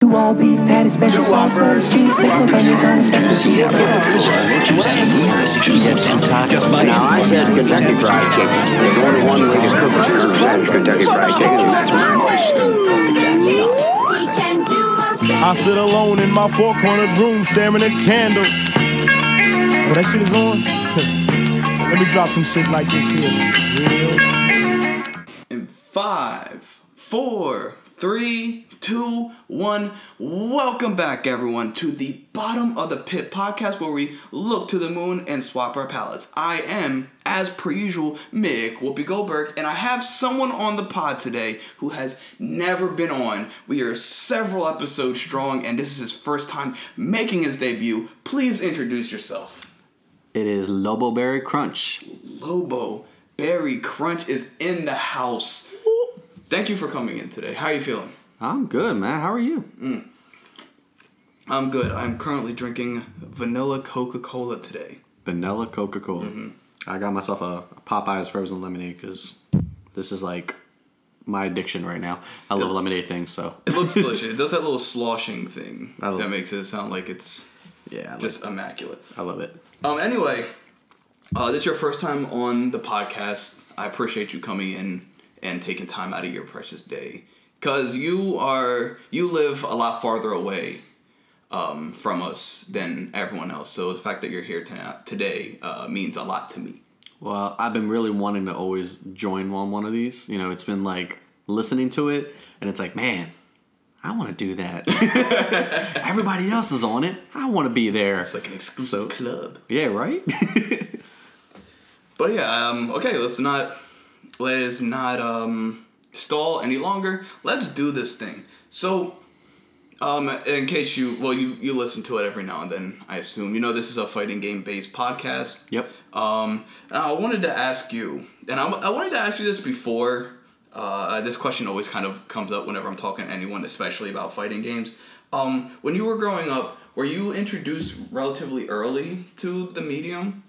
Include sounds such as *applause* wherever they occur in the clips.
Two all beef patties, special sauce, lettuce, cheese, pickles, onions on a special sheet. Now I said Kentucky Fried Chicken. There's only one way to cook it, and that's Kentucky Fried Chicken, and that's mine. I sit alone in my four-cornered room staring at candles. Oh, that shit is on? Let me drop some shit like this here. Real In five, four, three, two, one. Welcome back, everyone, to the Bottom of the Pit podcast where we look to the moon and swap our palettes. I am, as per usual, Mick Whoopi Goldberg, and I have someone on the pod today who has never been on. We are several episodes strong, and this is his first time making his debut. Please introduce yourself. It is Lobo Berry Crunch. Lobo Berry Crunch is in the house. Thank you for coming in today. How are you feeling? I'm good, man. How are you? I'm good. I'm currently drinking vanilla Coca Cola today. Vanilla Coca Cola. Mm-hmm. I got myself a, Popeyes frozen lemonade because this is like my addiction right now. I love lemonade things, so It looks *laughs* delicious. It does that little sloshing thing that it. makes it sound like it's yeah, just love, immaculate. I love it. Um. Anyway, uh, this is your first time on the podcast. I appreciate you coming in and taking time out of your precious day, cause you are you live a lot farther away um, from us than everyone else. So the fact that you're here tonight, today uh, means a lot to me. Well, I've been really wanting to always join on one of these. You know, it's been like listening to it, and it's like, man, I want to do that. *laughs* Everybody else is on it. I want to be there. It's like an exclusive So- club. yeah, right. *laughs* But yeah, um, okay, let's not let us not um, stall any longer. Let's do this thing. So, um, in case you well, you you listen to it every now and then, I assume you know this is a fighting game based podcast. yep. Um, I wanted to ask you, and I, I wanted to ask you this before. Uh, this question always kind of comes up whenever I'm talking to anyone, especially about fighting games. Um, when you were growing up, were you introduced relatively early to the medium?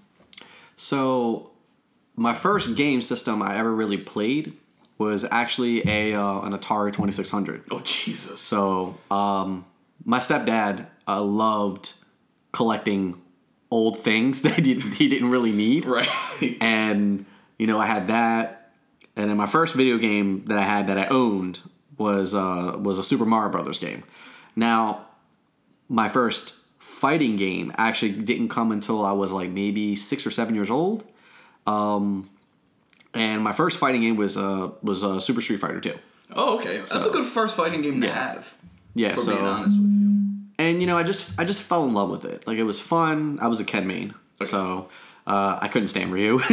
So, my first game system I ever really played was actually a uh, an Atari Twenty Six Hundred. Oh Jesus! So, um, my stepdad uh, loved collecting old things *laughs* that he didn't, he didn't really need, right. and you know I had that, and then my first video game that I had that I owned was uh, was a Super Mario Brothers game. Now, my first fighting game actually didn't come until I was like maybe six or seven years old. Um, and my first fighting game was uh, was uh, Super Street Fighter Two. Oh, okay. That's a good first fighting game to Yeah. have. Yeah, For so being honest with you. and you know I just I just fell in love with it. Like it was fun. I was a Ken main, so uh, I couldn't stand Ryu. *laughs*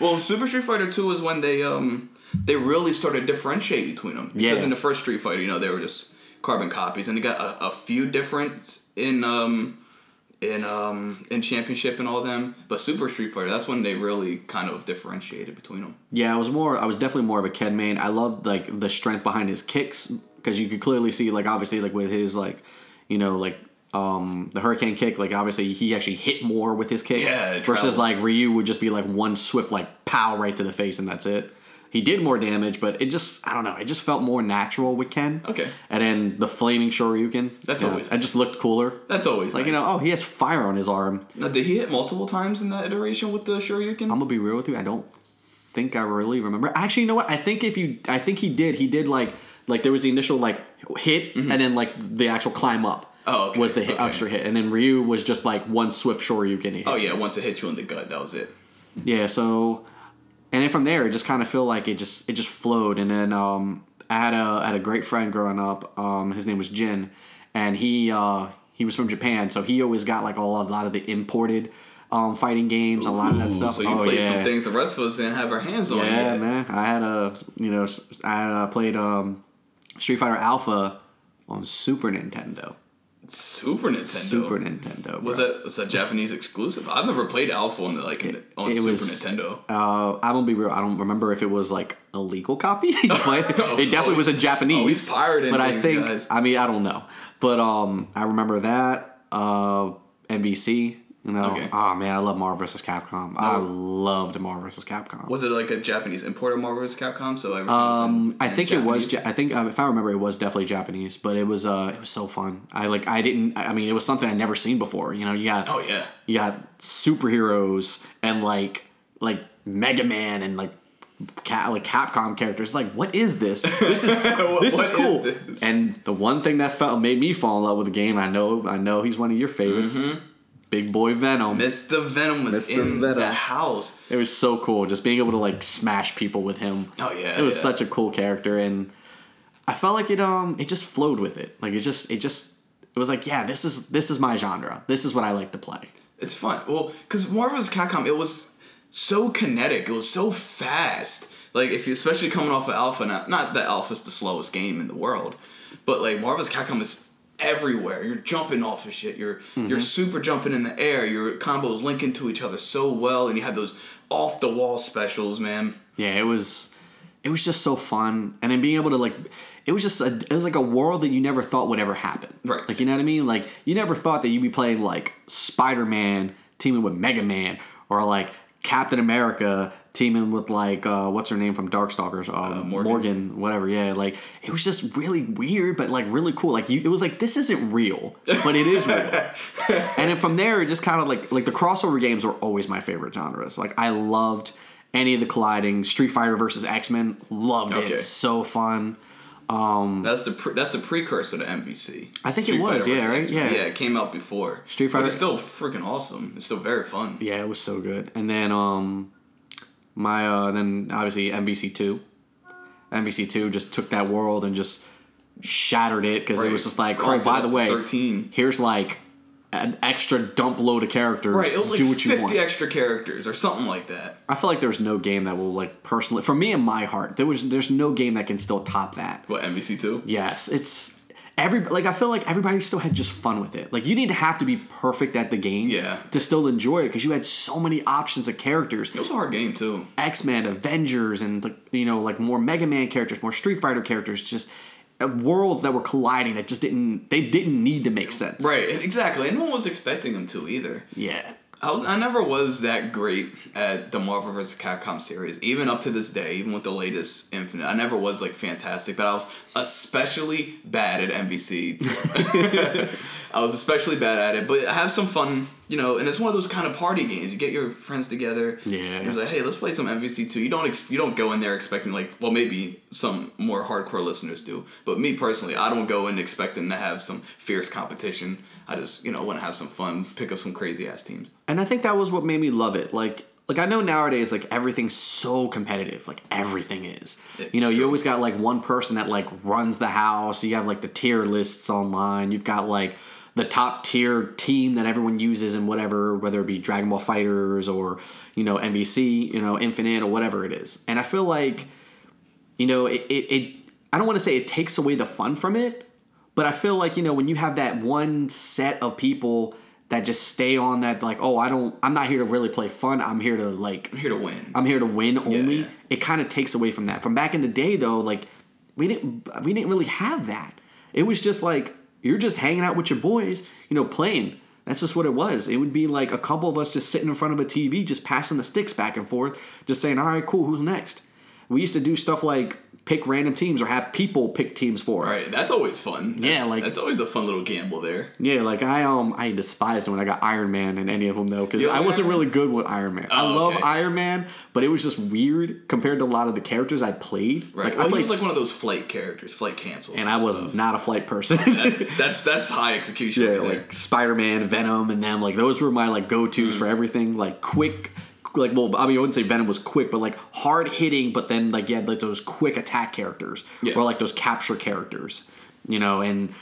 Well, Super Street Fighter Two is when they um they really started differentiate between them. Because Yeah. in the first Street Fighter, you know, they were just carbon copies, and they got a, a few different in um in um in Championship and all them. But Super Street Fighter, that's when they really kind of differentiated between them. yeah, I was more. I was definitely more of a Ken main. I loved like the strength behind his kicks because you could clearly see like obviously like with his like you know like. Um, the hurricane kick, like obviously he actually hit more with his kicks Yeah, versus like Ryu would just be like one swift like pow right to the face and that's it. He did more damage, but it just I don't know, it just felt more natural with Ken. Okay. And then the flaming Shoryuken. That's you know, always It just looked cooler. That's always Like you know, oh, he has fire on his arm. Now, did he hit multiple times in that iteration with the Shoryuken? I'm gonna be real with you. I don't think I really remember. Actually, you know what? I think if you, I think he did. He did like like there was the initial like hit, and then like the actual climb up. Mm-hmm. Oh, okay, was the hit, okay. extra hit, and then Ryu was just like one swift Shoryuken. He hit oh yeah, once it hit you in the gut, that was it. yeah. So, and then from there, it just kind of feel like it just it just flowed. And then um, I had a I had a great friend growing up. Um, his name was Jin, and he uh, he was from Japan, so he always got like all a lot of the imported um, fighting games, a lot of that stuff. So you oh, played yeah. some things the rest of us didn't have our hands on. Yeah, yet. man. I had a you know I had, uh, played um, Street Fighter Alpha on Super Nintendo. Super Nintendo. Super Nintendo. Was that was that Japanese exclusive? I've never played Alpha on the, like in, on it Super was- Nintendo. Uh, I'm gonna be real. I don't remember if it was like a legal copy, *laughs* but *laughs* it definitely was a Japanese. Oh, pirating But I think guys. I mean I don't know, but um, I remember that uh, MVC You know, Okay. oh man, I love Marvel vs. Capcom. I loved Marvel vs. Capcom. Was it like a Japanese import of Marvel vs. Capcom? So everything was Um, in- I in think it was. Ja- I think uh, if I remember, it was definitely Japanese. But it was. Uh, it was so fun. I like. I didn't. I mean, it was something I'd never seen before. You know, you got. Oh yeah. You got superheroes and like like Mega Man and like. Cap, like Capcom characters, like what is this? This is *laughs* What- this is is cool. this? And the one thing that felt made me fall in love with the game, I know, I know he's one of your favorites, Big Boy Venom. Mr. Venom was Mr. in Venom. the house. It was so cool, just being able to like smash people with him. Oh, yeah, it was yeah. such a cool character, and I felt like it. Um, it just flowed with it. Like it just, it just, it was like, yeah, this is this is my genre. This is what I like to play. It's fun. Well, because Marvel's. Capcom, it was so kinetic. It was so fast. Like if you, especially coming off of Alpha, not not that Alpha's the slowest game in the world, but like Marvel's. Capcom is everywhere. You're jumping off of shit. You're Mm-hmm. you're super jumping in the air. Your combos linking to each other so well, and you have those off the wall specials, man. Yeah, it was, it was just so fun, and then being able to like, it was just a, it was like a world that you never thought would ever happen. Right. Like you know what I mean? Like you never thought that you'd be playing like Spider Man teaming with Mega Man, or like Captain America teaming with like uh, what's her name from Darkstalkers, um, Morrigan. Morrigan. whatever. Yeah, like it was just really weird, but like really cool. Like you, it was like this isn't real, but it is real. *laughs* and then from there, it just kind of like like the crossover games were always my favorite genres. Like I loved any of the colliding Street Fighter versus X Men. Loved Okay. it. So fun. That's the pre- that's the precursor to MVC. I think it was, Fighter yeah, right? X-Men. Yeah. yeah, it came out before. Street Fighter- is still freaking awesome. It's still very fun. Yeah, it was so good. And then um my uh then obviously MVC two. MVC two just took that world and just shattered it because it was just like, oh, Cranked it by the way, 13. here's like an extra dump load of characters. Right, it was like Do what you fifty want. extra characters or something like that. I feel like there's no game that will like personally for me in my heart there was there's no game that can still top that. What MVC two? Yes, it's every like I feel like everybody still had just fun with it. Like you didn't have to be perfect at the game Yeah. to still enjoy it because you had so many options of characters. It was a hard game too. X Men, Avengers, and like, you know like more Mega Man characters, more Street Fighter characters, just uh, worlds that were colliding that just didn't they didn't need to make sense. Right, exactly. And no one was expecting them to either. Yeah. I, never was that great at the Marvel vs. Capcom series, even up to this day, even with the latest Infinite. I never was like fantastic, but I was especially bad at MVC. *laughs* I was especially bad at it, but I have some fun, you know. And it's one of those kind of party games. You get your friends together. Yeah. And it's like, hey, let's play some MVC two. You don't ex- you don't go in there expecting like, well, maybe some more hardcore listeners do, but me personally, I don't go in expecting to have some fierce competition. I just you know want to have some fun, pick up some crazy ass teams. And I think that was what made me love it. Like like I know nowadays like everything's so competitive. Like everything is. It's you know, you always got like one person that like runs the house. You have like the tier lists online. You've got like the top tier team that everyone uses in whatever, whether it be Dragon Ball FighterZ or, you know, MVC, you know, Infinite or whatever it is. And I feel like, you know, it, it, it I don't want to say it takes away the fun from it, but I feel like, you know, when you have that one set of people that just stay on that like, oh, I don't I'm not here to really play fun. I'm here to like I'm here to win. I'm here to win only. yeah. It kind of takes away from that. From back in the day though, like we didn't we didn't really have that. It was just like you're just hanging out with your boys, you know, playing. That's just what it was. It would be like a couple of us just sitting in front of a TV, just passing the sticks back and forth, just saying, "All right, cool, who's next?" We used to do stuff like pick random teams or have people pick teams for us. Right, that's always fun. That's, Yeah, like- that's always a fun little gamble there. Yeah, like I um I despised when I got Iron Man in any of them though because I wasn't really good with Iron Man. I Oh, love okay. Iron Man, but it was just weird compared to a lot of the characters I played. Right, Like well, I he played, was like one of those flight characters, flight canceled, and I was stuff. not a flight person. That's, *laughs* that's that's high execution. yeah, right like Spider Man, Venom, and them. Like those were my like go tos Mm. for everything. Like quick. Like well, I mean, I wouldn't say Venom was quick, but like hard hitting. But then like you had like those quick attack characters, Yeah. or like those capture characters, you know. And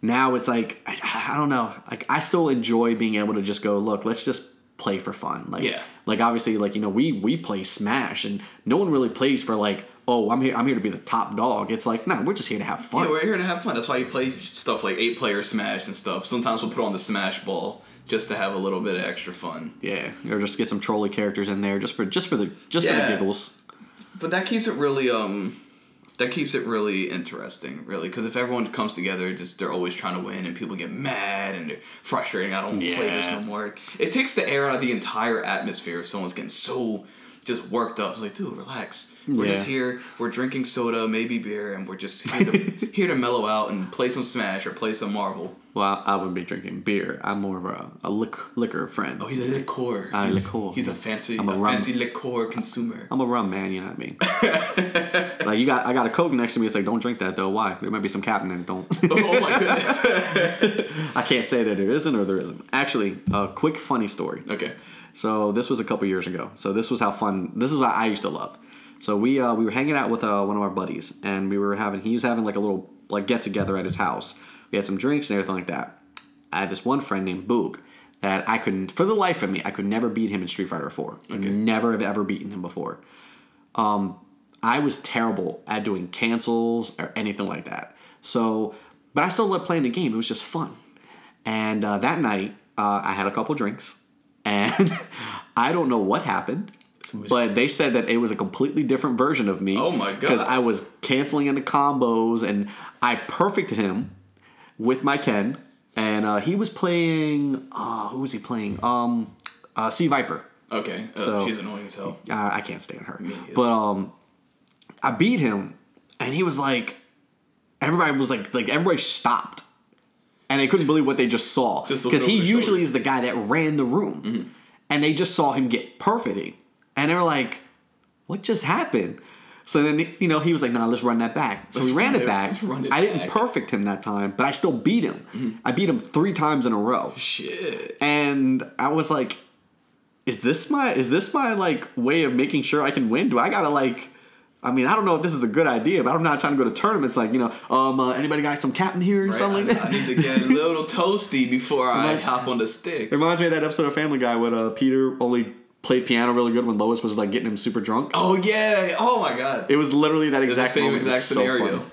now it's like I, I don't know. Like I still enjoy being able to just go look. Let's just play for fun. Like Yeah. like obviously like you know we we play Smash and no one really plays for like oh I'm here I'm here to be the top dog. It's like no we're just here to have fun. yeah, we're here to have fun. That's why you play stuff like eight player Smash and stuff. Sometimes we'll put on the Smash Ball just to have a little bit of extra fun. Yeah, or just get some trolley characters in there just for just for the just for the giggles. But that keeps it really um that keeps it really interesting, really, because if everyone comes together, just they're always trying to win, and people get mad and they're frustrating. I don't play this no more. It takes the air out of the entire atmosphere. If someone's getting so just worked up, it's like, dude, relax. We're just here. We're drinking soda, maybe beer, and we're just here to *laughs* here to mellow out and play some Smash or play some Marvel. Well, I wouldn't be drinking beer. I'm more of a, a lick, liquor friend. Oh, he's a liqueur. Ah, he's, liqueur. He's a fancy, I'm a a rum- fancy liqueur consumer. I'm a rum man, you know what I mean? *laughs* like you got, I got a Coke next to me. It's like, don't drink that though. Why? There might be some cap in it. Don't. oh my goodness. *laughs* I can't say that there isn't or there isn't. Actually, a quick funny story. okay. So this was a couple years ago. So this was how fun. This is what I used to love. So we uh, we were hanging out with uh, one of our buddies, and we were having he was having like a little like get together at his house. We had some drinks and everything like that. I had this one friend named Boog that I couldn't, for the life of me, I could never beat him in Street Fighter 4. Never have ever beaten him before. Um, I was terrible at doing cancels or anything like that. So, but I still loved playing the game. It was just fun. And uh, that night, uh, I had a couple drinks, and *laughs* I don't know what happened, but they said that it was a completely different version of me. Oh my God. Because I was canceling into combos, and I perfected him with my Ken, and uh, he was playing. Uh, who was he playing? Um, uh, C Viper. Okay. Uh, So- she's annoying as hell. Uh, I can't stand her. But um, I beat him, and he was like, everybody was like, like everybody stopped, and they couldn't believe what they just saw because he usually shoulders. is the guy that ran the room, and they just saw him get perfected, and they were like, "What just happened?" So then you know he was like, "Nah, let's run that back." So Let's we ran it it- back. let's run it I didn't back. perfect him that time, but I still beat him. I beat him three times in a row Shit. and I was like, "Is this my is this my like way of making sure I can win? Do I gotta like?" I mean, I don't know if this is a good idea, but I'm not trying to go to tournaments. Like, you know, um, uh, anybody got some captain here or Right, something like I, that? I need to get a little *laughs* toasty before I Reminds- hop on the sticks. It reminds me of that episode of Family Guy when uh, Peter only played piano really good when Lois was like getting him super drunk. Oh yeah! Oh my god! It was literally that It's the exact same. Exact scenario. funny.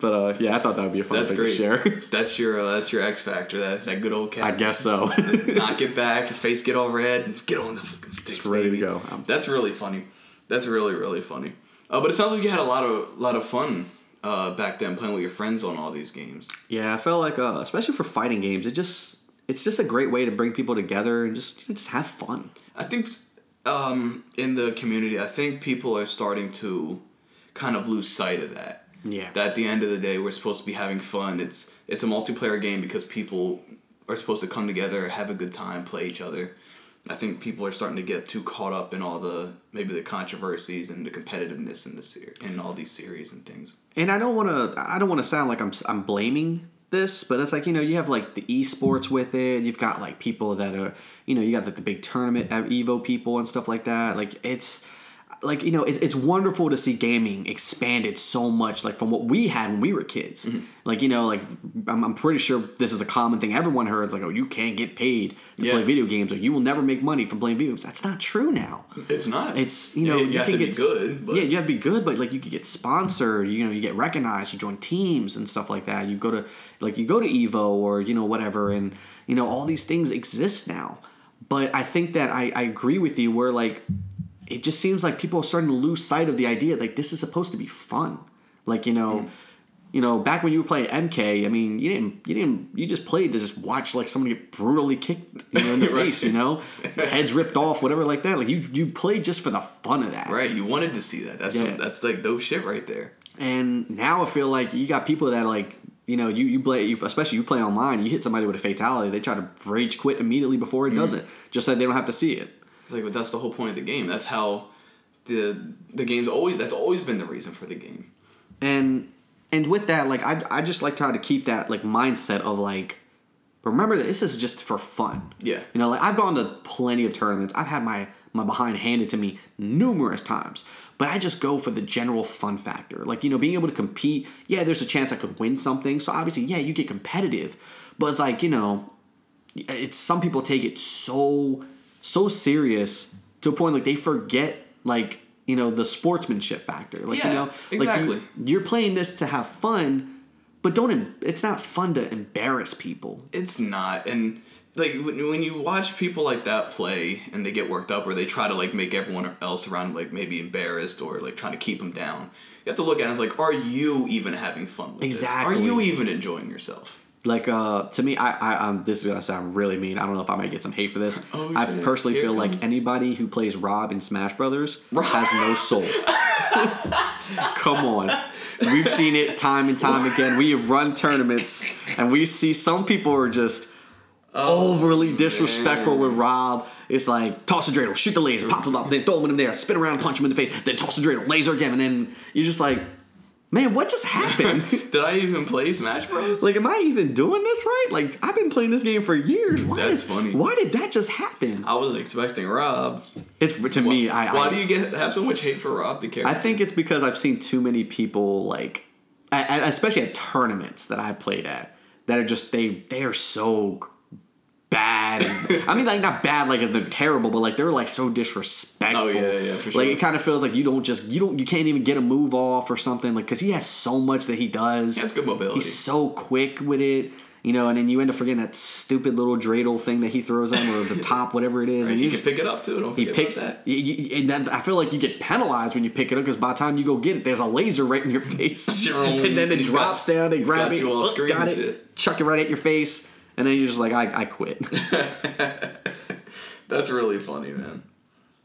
But uh, yeah, I thought that would be a fun That's thing great. to share. *laughs* That's your uh, that's your X factor. That that good old cat. I guess so. *laughs* Knock it back. *laughs* Face get all red. Get on the fucking sticks, Just ready to baby. go. Um, That's really funny. That's really really funny. Uh, but it sounds like you had a lot of lot of fun uh, back then playing with your friends on all these games. Yeah, I felt like, uh, especially for fighting games, it just it's just a great way to bring people together and just just have fun. I think um, in the community, I think people are starting to kind of lose sight of that. Yeah. That at the end of the day, we're supposed to be having fun. It's it's a multiplayer game because people are supposed to come together, have a good time, play each other. I think people are starting to get too caught up in all the maybe the controversies and the competitiveness in the ser- in all these series and things. And I don't want to I don't want to sound like I'm I'm blaming this, but it's like you know you have like the esports with it. You've got like people that are you know you got like the big tournament Evo people and stuff like that. Like it's like you know it, it's wonderful to see gaming expanded so much like from what we had when we were kids. Mm-hmm. Like you know like I'm, I'm pretty sure this is a common thing everyone heard. It's like oh you can't get paid to Yeah. play video games or you will never make money from playing video games. That's not true now. It's not. It's you know you, you, have can to get good. But yeah, you have to be good, but like you could get sponsored. You know, you get recognized. You join teams and stuff like that. You go to like you go to Evo or you know whatever, and you know all these things exist now. But I think that I, I agree with you where like it just seems like people are starting to lose sight of the idea like this is supposed to be fun. Like you know. You know, back when you were playing MK, I mean, you didn't, you didn't, you just played to just watch like somebody get brutally kicked, you know, in the Right. *laughs* face, you know, heads ripped off, whatever, like that. Like you, you played just for the fun of that, right, you wanted to see that. That's Yeah. that's like dope shit right there. And now I feel like you got people that like you know you you play you, especially you play online. You hit somebody with a fatality, they try to rage quit immediately before it does Mm. it, just so they don't have to see it. Like, but that's the whole point of the game. That's how the the game's always. That's always been the reason for the game. And and with that, like I I just like try to keep that like mindset of like remember that this is just for fun. Yeah. You know, like I've gone to plenty of tournaments. I've had my my behind handed to me numerous times. But I just go for the general fun factor. Like, you know, being able to compete, yeah, there's a chance I could win something. So obviously, yeah, you get competitive. But it's like, you know, it's some people take it so so serious to a point like they forget like you know the sportsmanship factor like you Yeah, know like exactly. you, you're playing this to have fun but don't it's not fun to embarrass people It's not, and like when, when you watch people like that play and they get worked up or they try to like make everyone else around like maybe embarrassed or like trying to keep them down you have to look at it like are you even having fun with Exactly. this? are you even enjoying yourself like uh to me i i um, this is gonna sound really mean. I don't know if i might get some hate for this. Oh, i shit. personally Here feel like anybody who plays rob in smash brothers has no soul. *laughs* Come on. We've seen it time and time again. We have run tournaments and we see some people are just overly disrespectful with Rob. It's like toss the dreidel, shoot the laser, pop him up, then throw him in there, spin around, punch him in the face, then toss the dreidel, laser again, and then you're just like, man, what just happened? *laughs* did i even play smash bros like, am I even doing this right? Like, I've been playing this game for years. Why That's is- funny. Why did that just happen? i wasn't expecting rob It's to me. I, why I do you get have so much hate for rob the character I think it's because I've seen too many people like, especially at tournaments that I played at, that are just they they are so bad. And, *laughs* I mean, like not bad, like they're terrible, but like they're like so disrespectful. Oh, yeah, yeah, for sure. Like it kind of feels like you don't just you don't you can't even get a move off or something like because he has so much that he does. He has good mobility. He's so quick with it. You know, and then you end up forgetting that stupid little dreidel thing that he throws on, or the *laughs* top, whatever it is, and you you can just pick it up too don't he picks that You, you, and then I feel like you get penalized when you pick it up because by the time you go get it, there's a laser right in your face, *laughs* and then it drops got- down. They grab it, you all got it, chuck it right at your face, and then you're just like, I, I quit. *laughs* *laughs* That's really funny, man.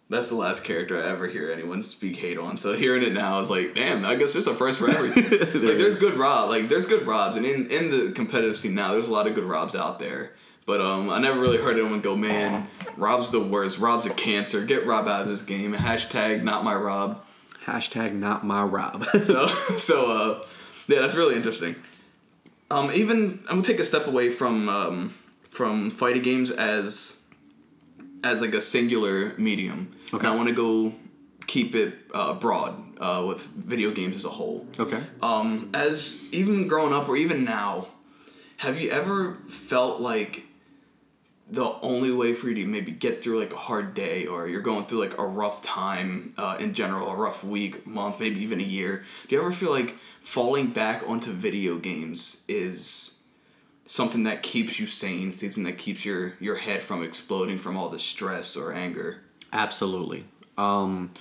That's the last character I ever hear anyone speak hate on. So hearing it now is like, damn, I guess there's a first for *laughs* everything. like, there's good Rob, like there's good Robs, and in in the competitive scene now, there's a lot of good Robs out there. But um, I never really heard anyone go, man, Rob's the worst. Rob's a cancer. Get Rob out of this game. Hashtag not my Rob. Hashtag not my Rob. So so uh, yeah, that's really interesting. Um, even I'm gonna take a step away from um, from fighting games as as like a singular medium. Okay. And I want to go keep it uh, broad uh, with video games as a whole. okay. Um, as even growing up or even now, have you ever felt like the only way for you to maybe get through like a hard day or you're going through like a rough time uh, in general, a rough week, month, maybe even a year? Do you ever feel like falling back onto video games is something that keeps you sane, something that keeps your your head from exploding from all the stress or anger? Absolutely. Um,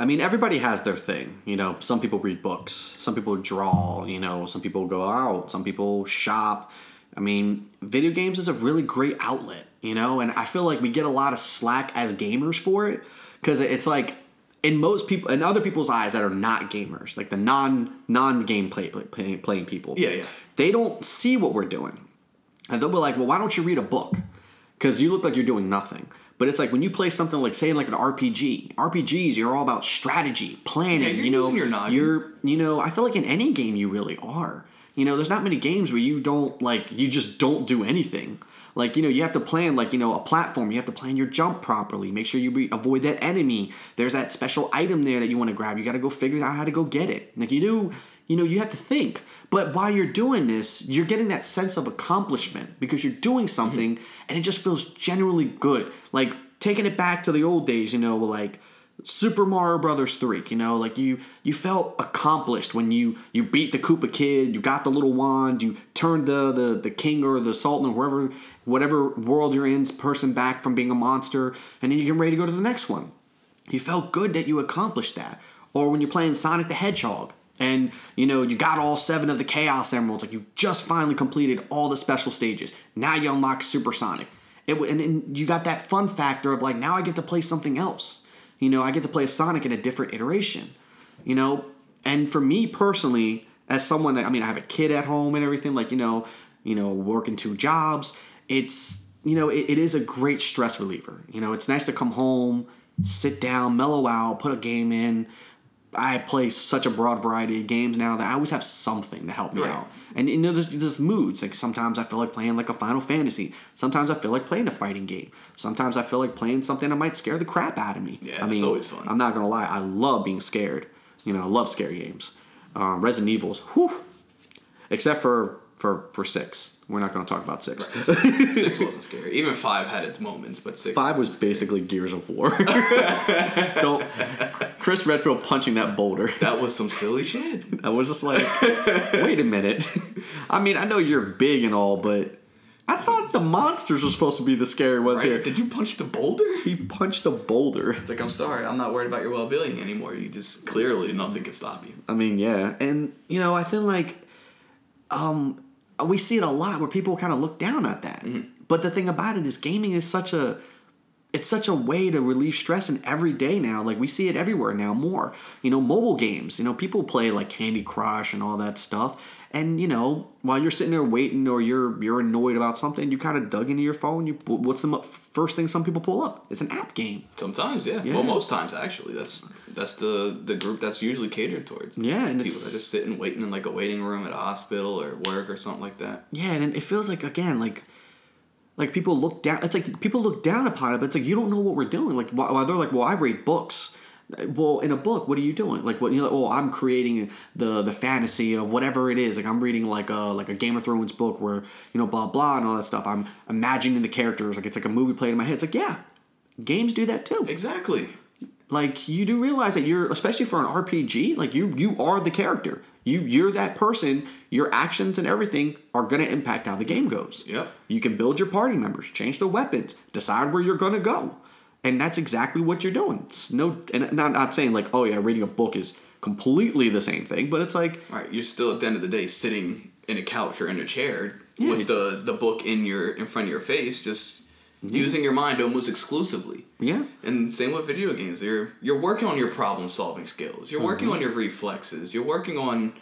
I mean, everybody has their thing. You know, some people read books, some people draw. You know, some people go out, some people shop. I mean, video games is a really great outlet. You know, and I feel like we get a lot of slack as gamers for it because it's like in most people, in other people's eyes that are not gamers, like the non non game play, play, playing people. Yeah, yeah. They don't see what we're doing. And they'll be like, well, why don't you read a book? Because you look like you're doing nothing. But it's like when you play something like, say, like an RPG. RPGs, you're all about strategy, planning. Yeah, you're you know, using your noggin. you're, you know, I feel like in any game you really are. You know, there's not many games where you don't like, you just don't do anything. Like you know, you have to plan like you know a platform. You have to plan your jump properly. Make sure you re- avoid that enemy. There's that special item there that you want to grab. You got to go figure out how to go get it. Like you do, you know, you have to think. But while you're doing this, you're getting that sense of accomplishment because you're doing something, mm-hmm. and it just feels generally good. Like taking it back to the old days, you know, like Super Mario Brothers 3, you know, like you you felt accomplished when you you beat the Koopa Kid, you got the little wand, you turned the the, the king or the sultan or whoever whatever world you're in's person back from being a monster, and then you get ready to go to the next one. You felt good that you accomplished that. Or when you're playing Sonic the Hedgehog and you know you got all seven of the Chaos Emeralds, like you just finally completed all the special stages. Now you unlock Supersonic. It, and, and you got that fun factor of like now I get to play something else. You know, I get to play a Sonic in a different iteration. You know, and for me personally, as someone that I mean, I have a kid at home and everything, like you know, you know, working two jobs. It's you know, it, it is a great stress reliever. You know, it's nice to come home, sit down, mellow out, put a game in. I play such a broad variety of games now that I always have something to help me Right. out. And you know, there's, there's moods. Like sometimes I feel like playing like a Final Fantasy. Sometimes I feel like playing a fighting game. Sometimes I feel like playing something that might scare the crap out of me. Yeah, I mean, always fun. I'm not gonna lie. I love being scared. You know, I love scary games. Um, Resident Evils, whew. Except for for for six. We're not gonna talk about six. Six *laughs* wasn't scary. Even five had its moments, but six. Five was basically Gears of War. *laughs* Don't Chris Redfield punching that boulder. That was some silly shit. *laughs* I was just like, wait a minute. I mean, I know you're big and all, but I thought the monsters were supposed to be the scary ones Right? here. Did you punch the boulder? He punched a boulder. It's like I'm sorry, I'm not worried about your well-being anymore. You just clearly nothing can stop you. I mean, yeah, and you know, I feel like um, we see it a lot where people kind of look down at that. Mm-hmm. But the thing about it is, gaming is such a it's such a way to relieve stress in every day now. Like we see it everywhere now more. You know, mobile games. You know, people play like Candy Crush and all that stuff. And you know, while you're sitting there waiting or you're you're annoyed about something, you kind of dug into your phone. You what's the first thing some people pull up? It's an app game. Sometimes, yeah. Yeah. Well, most times actually. That's that's the the group that's usually catered towards. Yeah, and people it's- that just sitting waiting in like a waiting room at a hospital or work or something like that. Yeah, and it feels like again, like like people look down. It's like people look down upon it, but it's like you don't know what we're doing. Like while while they're like, well, I read books. Well, in a book, what are you doing? Like what? You know, oh, I'm creating the the fantasy of whatever it is. Like I'm reading like a like a Game of Thrones book where you know blah blah and all that stuff. I'm imagining the characters. Like it's like a movie played in my head. It's like yeah, games do that too Exactly. like you do realize that you're especially for an RPG like you you are the character you you're that person your actions and everything are going to impact how the game goes Yep. you can build your party members change the weapons decide where you're going to go and that's exactly what you're doing it's no and not not saying like oh yeah reading a book is completely the same thing but it's like Right. You're still at the end of the day sitting in a couch or in a chair Yeah. with the the book in your in front of your face, just using your mind almost exclusively. yeah And same with video games. You're you're working on your problem solving skills. You're working Mm-hmm. on your reflexes. You're working on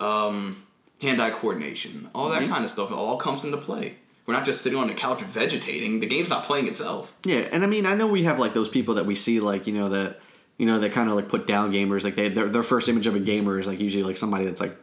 um, hand eye coordination. All that Mm-hmm. kind of stuff. It all comes into play. We're not just sitting on the couch vegetating. The game's not playing itself. Yeah, and I mean, I know we have like those people that we see, like you know that you know that kind of like put down gamers. Like they their, their first image of a gamer is like usually like somebody that's like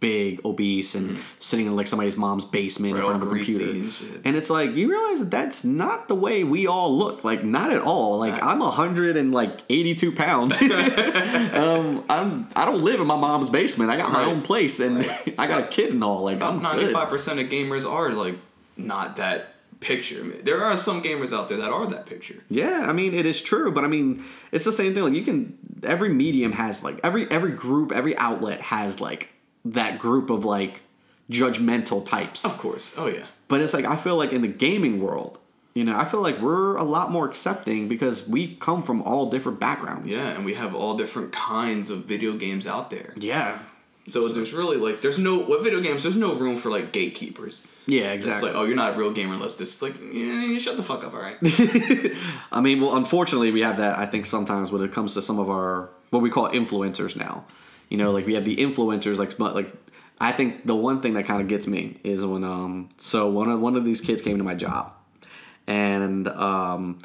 big, obese, and sitting in like somebody's mom's basement Right, in front of a computer. and. And it's like you realize that that's not the way we all look. Like not at all. Like I'm a hundred and like eighty two pounds. *laughs* um, I'm I don't live in my mom's basement. I got my Right. own place, and *laughs* I got a kid and all. Like I'm Ninety five percent of gamers are like not that picture. There are some gamers out there that are that picture. Yeah, I mean it is true, but I mean it's the same thing. Like you can every medium has like every every group, every outlet has like that group of like judgmental types. Of course. Oh yeah. But it's like I feel like in the gaming world, you know, I feel like we're a lot more accepting because we come from all different backgrounds. Yeah, and we have all different kinds of video games out there. Yeah. So there's really like there's no what video games. There's no room for like gatekeepers. Yeah, It's exactly. like oh you're not a real gamer unless this. It's like yeah, you shut the fuck up, all right. *laughs* I mean, well, unfortunately, we have that. I think sometimes when it comes to some of our what we call influencers now, you know, like we have the influencers, like but like I think the one thing that kind of gets me is when um so one of one of these kids came to my job, and um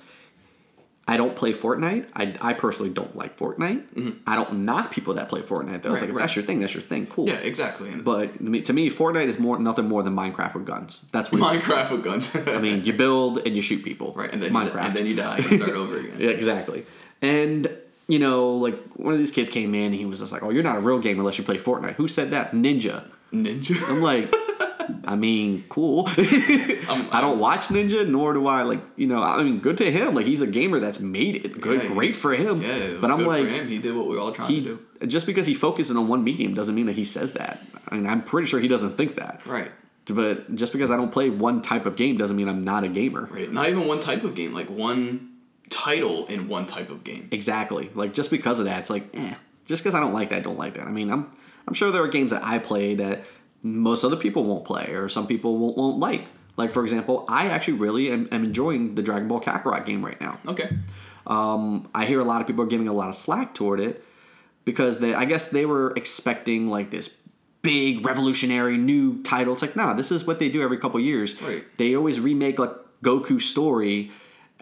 I don't play Fortnite. I, I personally don't like Fortnite. I don't knock people that play Fortnite. Though. It's Mm-hmm. Right, like if right. that's your thing, that's your thing. Cool. yeah, exactly. But to me, to me, Fortnite is more nothing more than Minecraft with guns. That's what. Minecraft with guns. I mean, you build and you shoot people. right, and then Minecraft. You, and then you die and start over again. *laughs* Yeah, exactly. And you know, like one of these kids came in, and he was just like, "Oh, you're not a real gamer unless you play Fortnite." Who said that? Ninja. Ninja. I'm like, *laughs* I mean, cool. *laughs* I don't watch Ninja, nor do I like, you know. I mean, good to him. Like he's a gamer that's made it. Good, Yeah, great for him. Yeah, but I'm like, for him. he did what we were all trying he to do. just because he focuses on one medium doesn't mean that he says that. I mean, I'm pretty sure he doesn't think that. Right. But just because I don't play one type of game doesn't mean I'm not a gamer. Right. Not even one type of game. Like one title in one type of game. Exactly. Like just because of that, it's like, eh. Just because I don't like that, I don't like that. I mean, I'm I'm sure there are games that I play that most other people won't play, or some people won't, won't like. Like for example, I actually really am, am enjoying the Dragon Ball Kakarot game right now. Okay. Um, I hear a lot of people are giving a lot of slack toward it because they, I guess, they were expecting like this big revolutionary new title. It's like, nah, this is what they do every couple years. Right. They always remake like Goku's story,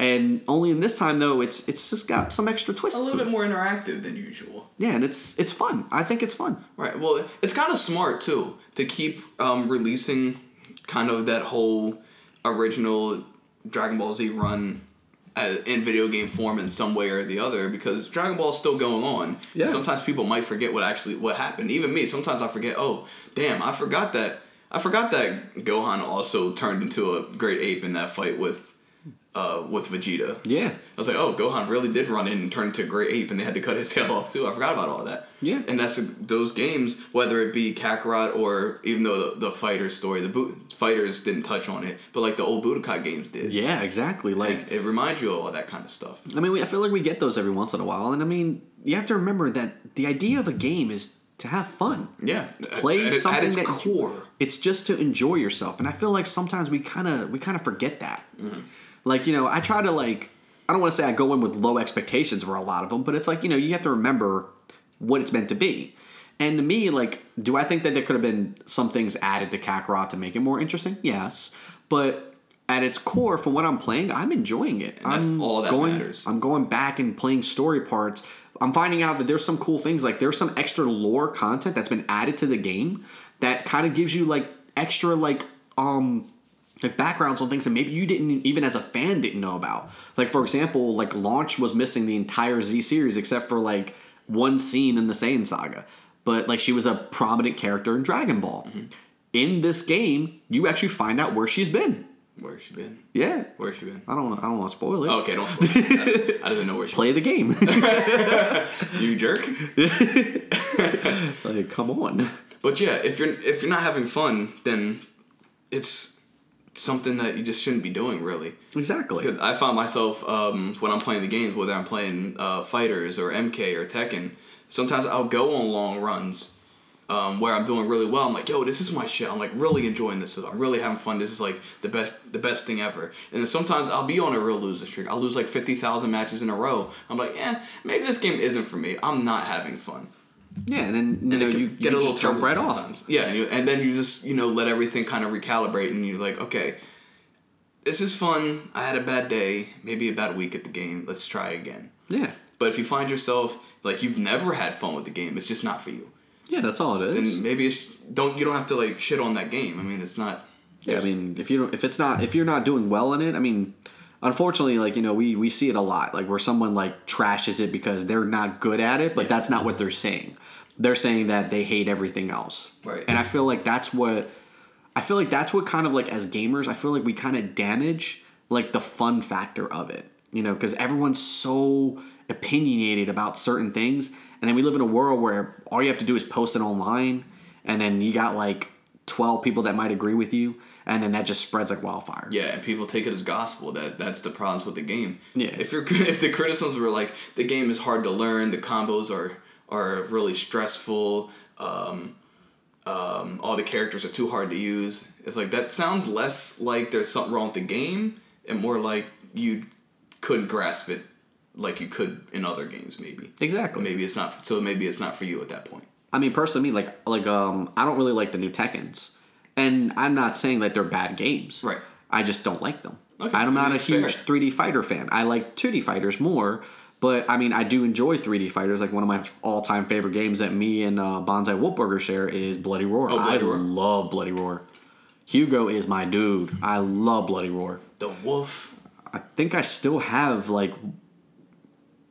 and only in this time though, it's it's just got some extra twists. A little bit it. more interactive than usual. Yeah, and it's it's fun. I think it's fun. Right. Well, it's kind of smart too to keep um, releasing kind of that whole original Dragon Ball Z run uh, in video game form in some way or the other because Dragon Ball is still going on. Yeah. Sometimes people might forget what actually what happened. Even me, sometimes I forget. Oh, damn! I forgot that. I forgot that Gohan also turned into a great ape in that fight with uh, with Vegeta. Yeah. I was like, oh, Gohan really did run in and turn into a great ape, and they had to cut his *laughs* tail off too. I forgot about all that. Yeah. And that's those games, whether it be Kakarot or even though the, the fighter story, the Bo- fighters didn't touch on it, but like the old Budokai games did. Yeah, exactly. Like Like it reminds you of all that kind of stuff. I mean, we, I feel like we get those every once in a while, and I mean, you have to remember that the idea of a game is to have fun. Yeah. Play at, something at its that core. It's just to enjoy yourself, and I feel like sometimes we kind of we kind of forget that. Like you know, I try to like I don't want to say I go in with low expectations for a lot of them, but it's like you know you have to remember what it's meant to be. And to me, like, do I think that there could have been some things added to Kakarot to make it more interesting? Yes, but at its core, from what I'm playing, I'm enjoying it. And that's I'm all that going, matters. I'm going back and playing story parts. I'm finding out that there's some cool things like there's some extra lore content that's been added to the game that kind of gives you like extra like um like backgrounds on things that maybe you didn't even as a fan didn't know about. Like for example, like Launch was missing the entire Z series except for like one scene in the Saiyan saga. But like she was a prominent character in Dragon Ball. Mm-hmm. In this game, you actually find out where she's been. Where's she been? Yeah. Where's she been? I don't I don't want to spoil it. Oh, okay, don't spoil it. I didn't know where she Play the game. *laughs* *laughs* You jerk. like come on. But yeah, if you're if you're not having fun, then it's something that you just shouldn't be doing, really. Exactly. Because I find myself um, when I'm playing the games, whether I'm playing uh, fighters or MK or Tekken, sometimes I'll go on long runs um, where I'm doing really well. I'm like, yo, this is my shit. I'm like really enjoying this. I'm really having fun. This is like the best the best thing ever. And then sometimes I'll be on a real losing streak. I'll lose like fifty thousand matches in a row. I'm like, yeah, maybe this game isn't for me. I'm not having fun. Yeah, and then you And know you, get you a little jump right turbulent off. Yeah, and, you, and then you just you know let everything kind of recalibrate, and you're like, okay, this is fun. I had a bad day, maybe a bad week at the game. Let's try again. Yeah. But if you find yourself like you've never had fun with the game, it's just not for you. Yeah, that's all it is. Then maybe it's don't you don't have to like shit on that game. I mean, it's not. Yeah, I mean, if you don't, if it's not if you're not doing well in it, I mean, unfortunately, like you know, we we see it a lot, like where someone like trashes it because they're not good at it, but that's not what they're saying. They're saying that they hate everything else, Right. And I feel like that's what I feel like that's what kind of like as gamers, I feel like we kind of damage like the fun factor of it, you know, because everyone's so opinionated about certain things, and then we live in a world where all you have to do is post it online, and then you got like twelve people that might agree with you, and then that just spreads like wildfire. Yeah, and people take it as gospel that that's the problems with the game. Yeah. If you're *laughs* if the criticisms were like the game is hard to learn, the combos are are really stressful, um, um, all the characters are too hard to use. It's like that sounds less like there's something wrong with the game and more like you couldn't grasp it like you could in other games maybe. Exactly. Maybe it's not so maybe it's not for you at that point. I mean, personally, like like um, I don't really like the new Tekkens, and I'm not saying that they're bad games. Right. I just don't like them. Okay, I'm I not mean, a huge fair. 3D fighter fan. I like 2D fighters more, but I mean, I do enjoy 3D fighters. Like one of my all-time favorite games that me and uh, Bonsai Wolfburger share is Bloody Roar. Oh, Bloody I Roar. love Bloody Roar. Hugo is my dude. I love Bloody Roar. The wolf I think I still have like,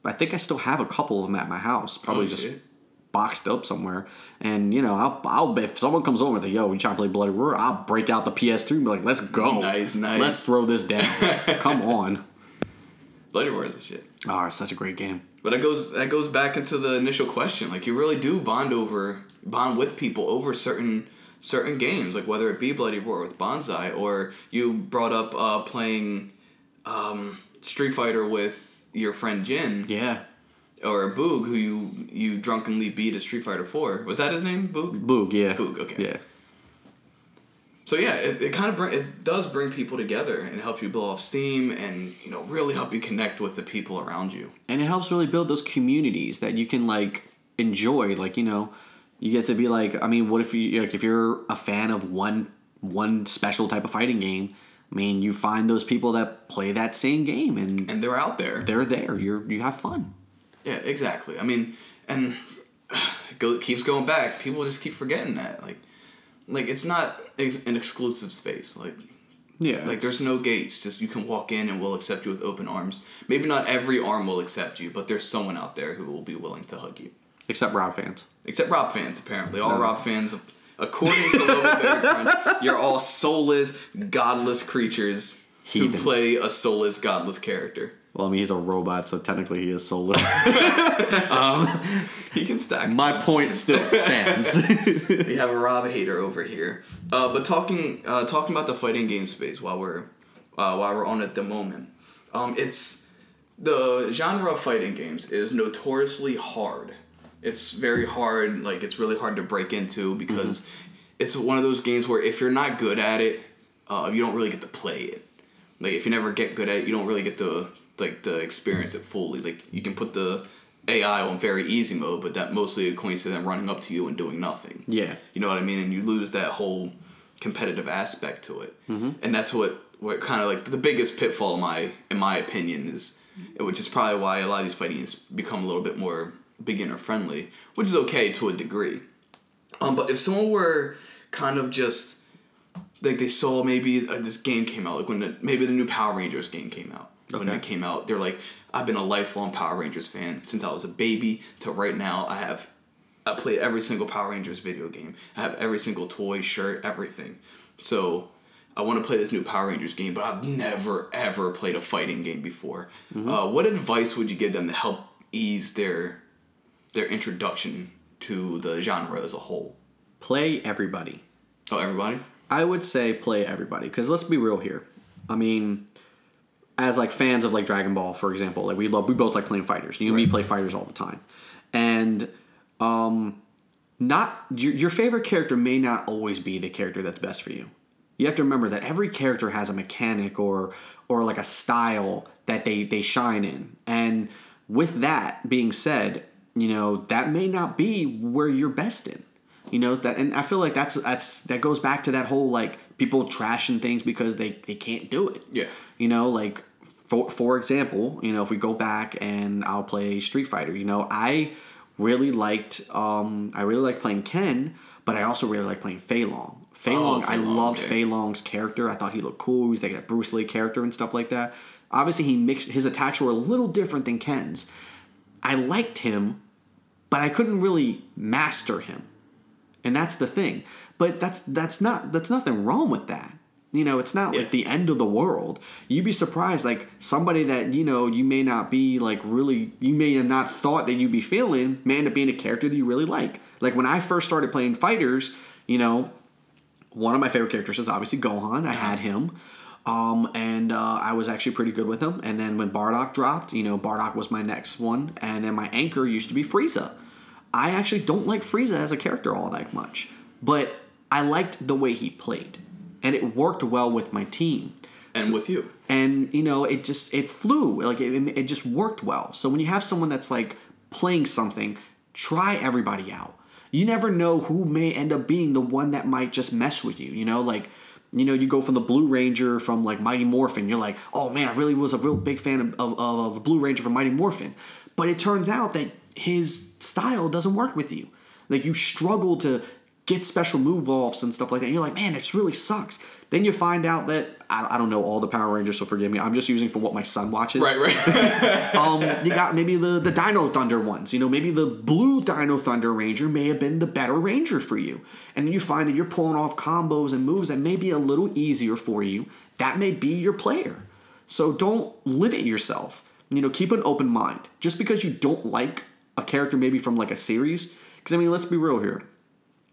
I think I still have a couple of them at my house. Probably Oh, just shit. Boxed up somewhere. And you know, I'll, I'll if someone comes over and like, "Yo, we trying to play Bloody Roar," I'll break out the PS2 and be like, "Let's go, Nice, nice. let's throw this down." *laughs* Come on, Bloody Roar is the shit. oh, it's such a great game. But that goes that goes back into the initial question. Like you really do bond over bond with people over certain certain games, like whether it be Bloody Roar with Bonsai or you brought up uh, playing um, Street Fighter with your friend Jin Yeah, or Boog, who you you drunkenly beat at Street Fighter Four. Was that his name, Boog? Boog. Yeah, Boog, okay. Yeah, So yeah, it, it kind of bring, it does bring people together and help you blow off steam and you know really help you connect with the people around you. and it helps really build those communities that you can like enjoy. Like you know, you get to be like, I mean, what if you like if you're a fan of one one special type of fighting game? I mean, you find those people that play that same game, and And they're out there. they're there. You're you have fun. Yeah, exactly. I mean, and *sighs* it go, keeps going back. People just keep forgetting that. Like, like it's not an exclusive space. Like, Yeah, like there's no gates. Just you can walk in and we'll accept you with open arms. Maybe not every arm will accept you, but there's someone out there who will be willing to hug you. except Rob fans. Except Rob fans, apparently. All No. Rob fans, according to Lobo Crunch, *laughs* you're all soulless, godless creatures. who play a soulless, godless character. Well, I mean, he's a robot, so technically he is soulless. *laughs* He can stack. My point still stands. *laughs* we have a Rob hater over here. Uh, but talking uh, talking about the fighting game space while we're uh, while we're on at the moment, um, it's the genre of fighting games is notoriously hard. It's very hard. Like it's really hard to break into because it's one of those games where if you're not good at it, uh, you don't really get to play it. Like if you never get good at it, you don't really get to like to experience it fully. Like you can put the AI on very easy mode, but that mostly equates to them running up to you and doing nothing. Yeah. You know what I mean? And you lose that whole competitive aspect to it. Mm-hmm. And that's what what kind of like the biggest pitfall in my in my opinion is, which is probably why a lot of these fighting has become a little bit more beginner friendly, which is okay to a degree. Um, but if someone were kind of just like they saw maybe uh, this game came out, like when the, maybe the new Power Rangers game came out. When Okay. it came out, they're like, I've been a lifelong Power Rangers fan since I was a baby to right now. I have, I play every single Power Rangers video game. I have every single toy, shirt, everything. So I want to play this new Power Rangers game, but I've never ever played a fighting game before. Uh, what advice would you give them to help ease their their introduction to the genre as a whole? play everybody. Oh, everybody. I would say play everybody because let's be real here. I mean, as like fans of like Dragon Ball, for example, like we love we both like playing fighters. You and me play fighters all the time, and um, not your your favorite character may not always be the character that's best for you. You have to remember that every character has a mechanic or or like a style that they they shine in, and with that being said, you know that may not be where you're best in you know that and i feel like that's that's that goes back to that whole like people trashing things because they they can't do it Yeah. you know like for for example you know if we go back and i'll play street fighter you know i really liked um i really liked playing ken but i also really like playing fei long. Fei Oh, long Fei i Long, loved okay. fei long's character. I thought he looked cool. He was like that bruce lee character and stuff like that. Obviously he mixed his attacks were a little different than ken's. I liked him but i couldn't really master him. And that's the thing. But that's that's not that's nothing wrong with that you know it's not Yeah. like the end of the world you'd be surprised like somebody that you know you may not be like really you may have not thought that you'd be feeling may end up being a character that you really like like when i first started playing fighters you know one of my favorite characters is obviously gohan i had him um, and uh, I was actually pretty good with him. And then when Bardock dropped, you know, Bardock was my next one. And then my anchor used to be Frieza. I actually don't like Frieza as a character all that much, but I liked the way he played, and it worked well with my team. And with you. And you know, it just it flew like it, it just worked well. So when you have someone that's like playing something, try everybody out. You never know who may end up being the one that might just mess with you. You know, like you know, you go from the Blue Ranger from like Mighty Morphin. You're like, oh man, I really was a real big fan of, of, of the Blue Ranger from Mighty Morphin. But it turns out that his style doesn't work with you. Like you struggle to get special move offs and stuff like that. And you're like, man, this really sucks. Then you find out that I, I don't know all the Power Rangers, so forgive me. I'm just using for what my son watches. Right, right. *laughs* Um, you got maybe the the Dino Thunder ones. You know, maybe the blue Dino Thunder Ranger may have been the better Ranger for you, and you find that you're pulling off combos and moves that may be a little easier for you. That may be your player. So don't limit yourself. You know, keep an open mind. Just because you don't like a character, maybe from like a series, because I mean, let's be real here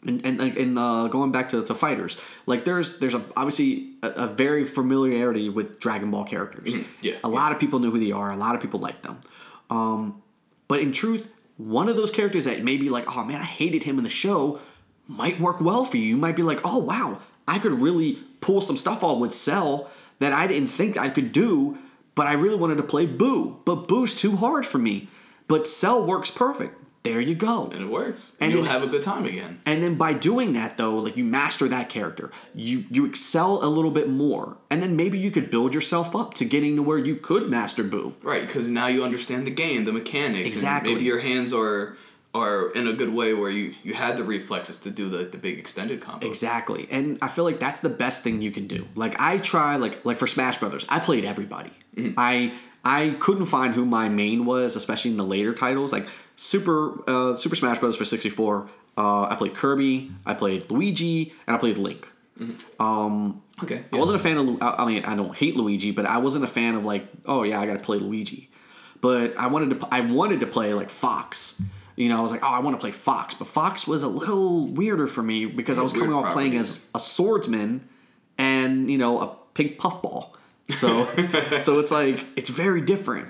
and and, and uh, going back to, to fighters, like there's there's a, obviously a, a very familiarity with Dragon Ball characters. Mm-hmm. yeah, a lot of people know who they are. A lot of people like them. Um, but in truth, one of those characters that maybe like, oh man, I hated him in the show, might work well for you. You might be like, oh wow, I could really pull some stuff off with Cell that I didn't think I could do, but I really wanted to play Buu. But Buu's too hard for me. But Cell works perfect. There you go. and it works. And And you'll then- have a good time again. And then by doing that though, like you master that character. You you excel a little bit more. And then maybe you could build yourself up to getting to where you could master Buu. Right, because now you understand the game, the mechanics. Exactly. And maybe your hands are are in a good way where you, you had the reflexes to do the, the big extended combo. Exactly. And I feel like that's the best thing you can do. Like I try like like for Smash Brothers, I played everybody. Mm-hmm. I I couldn't find who my main was, especially in the later titles. Like Super uh, Super Smash Bros. for 64, uh, I played Kirby, I played Luigi, and I played Link. Um, Okay. I wasn't a fan of. I mean, I don't hate Luigi, but I wasn't a fan of like, oh yeah, I got to play Luigi. But I wanted to. I wanted to play like Fox. You know, I was like, oh, I want to play Fox, but Fox was a little weirder for me because I was coming off playing as a swordsman and you know a pink puffball. So, *laughs* so it's like it's very different.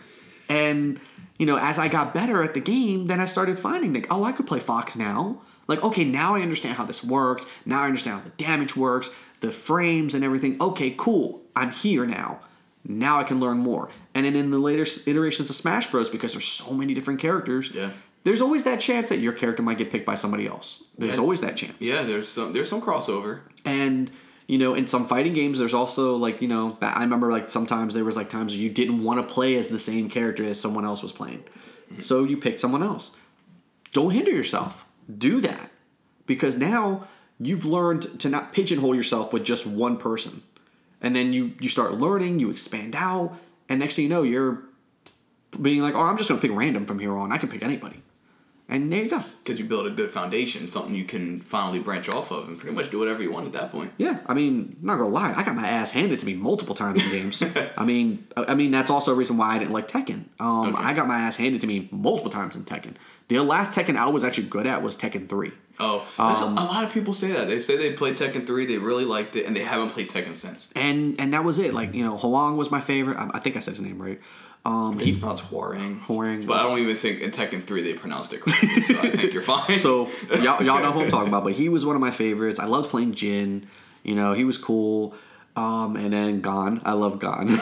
And you know, as I got better at the game, then I started finding like, oh, I could play Fox now. Like, okay, now I understand how this works. Now I understand how the damage works, the frames and everything. Okay, cool. I'm here now. Now I can learn more. And then in the later iterations of Smash Bros, because there's so many different characters, Yeah. there's always that chance that your character might get picked by somebody else. There's Yeah. always that chance. Yeah, there's some there's some crossover. And you know, in some fighting games, there's also like you know, I remember like sometimes there was like times where you didn't want to play as the same character as someone else was playing, so you picked someone else. Don't hinder yourself. Do that because now you've learned to not pigeonhole yourself with just one person, and then you you start learning, you expand out, and next thing you know, you're being like, oh, I'm just gonna pick random from here on. I can pick anybody, and there you go. Because you build a good foundation, something you can finally branch off of and pretty much do whatever you want at that point. Yeah, I mean, I'm not gonna lie, I got my ass handed to me multiple times in games. *laughs* I mean, I mean that's also a reason why I didn't like Tekken. Um, Okay. I got my ass handed to me multiple times in Tekken. The last Tekken I was actually good at was Tekken Three. Oh, Um, a lot of people say that. They say they played Tekken 3, they really liked it, and they haven't played Tekken since. and and that was it. Like you know, Huang was my favorite. I, I think I said his name right. Um, He he, pronounced Hwoarang. Hwoarang. But I don't even think in Tekken 3 they pronounced it correctly, so I think you're *laughs* fine. so y'all, y'all know who I'm talking about. But he was one of my favorites. I loved playing Jin. You know, he was cool. Um, and then Gon. I love Gon. *laughs*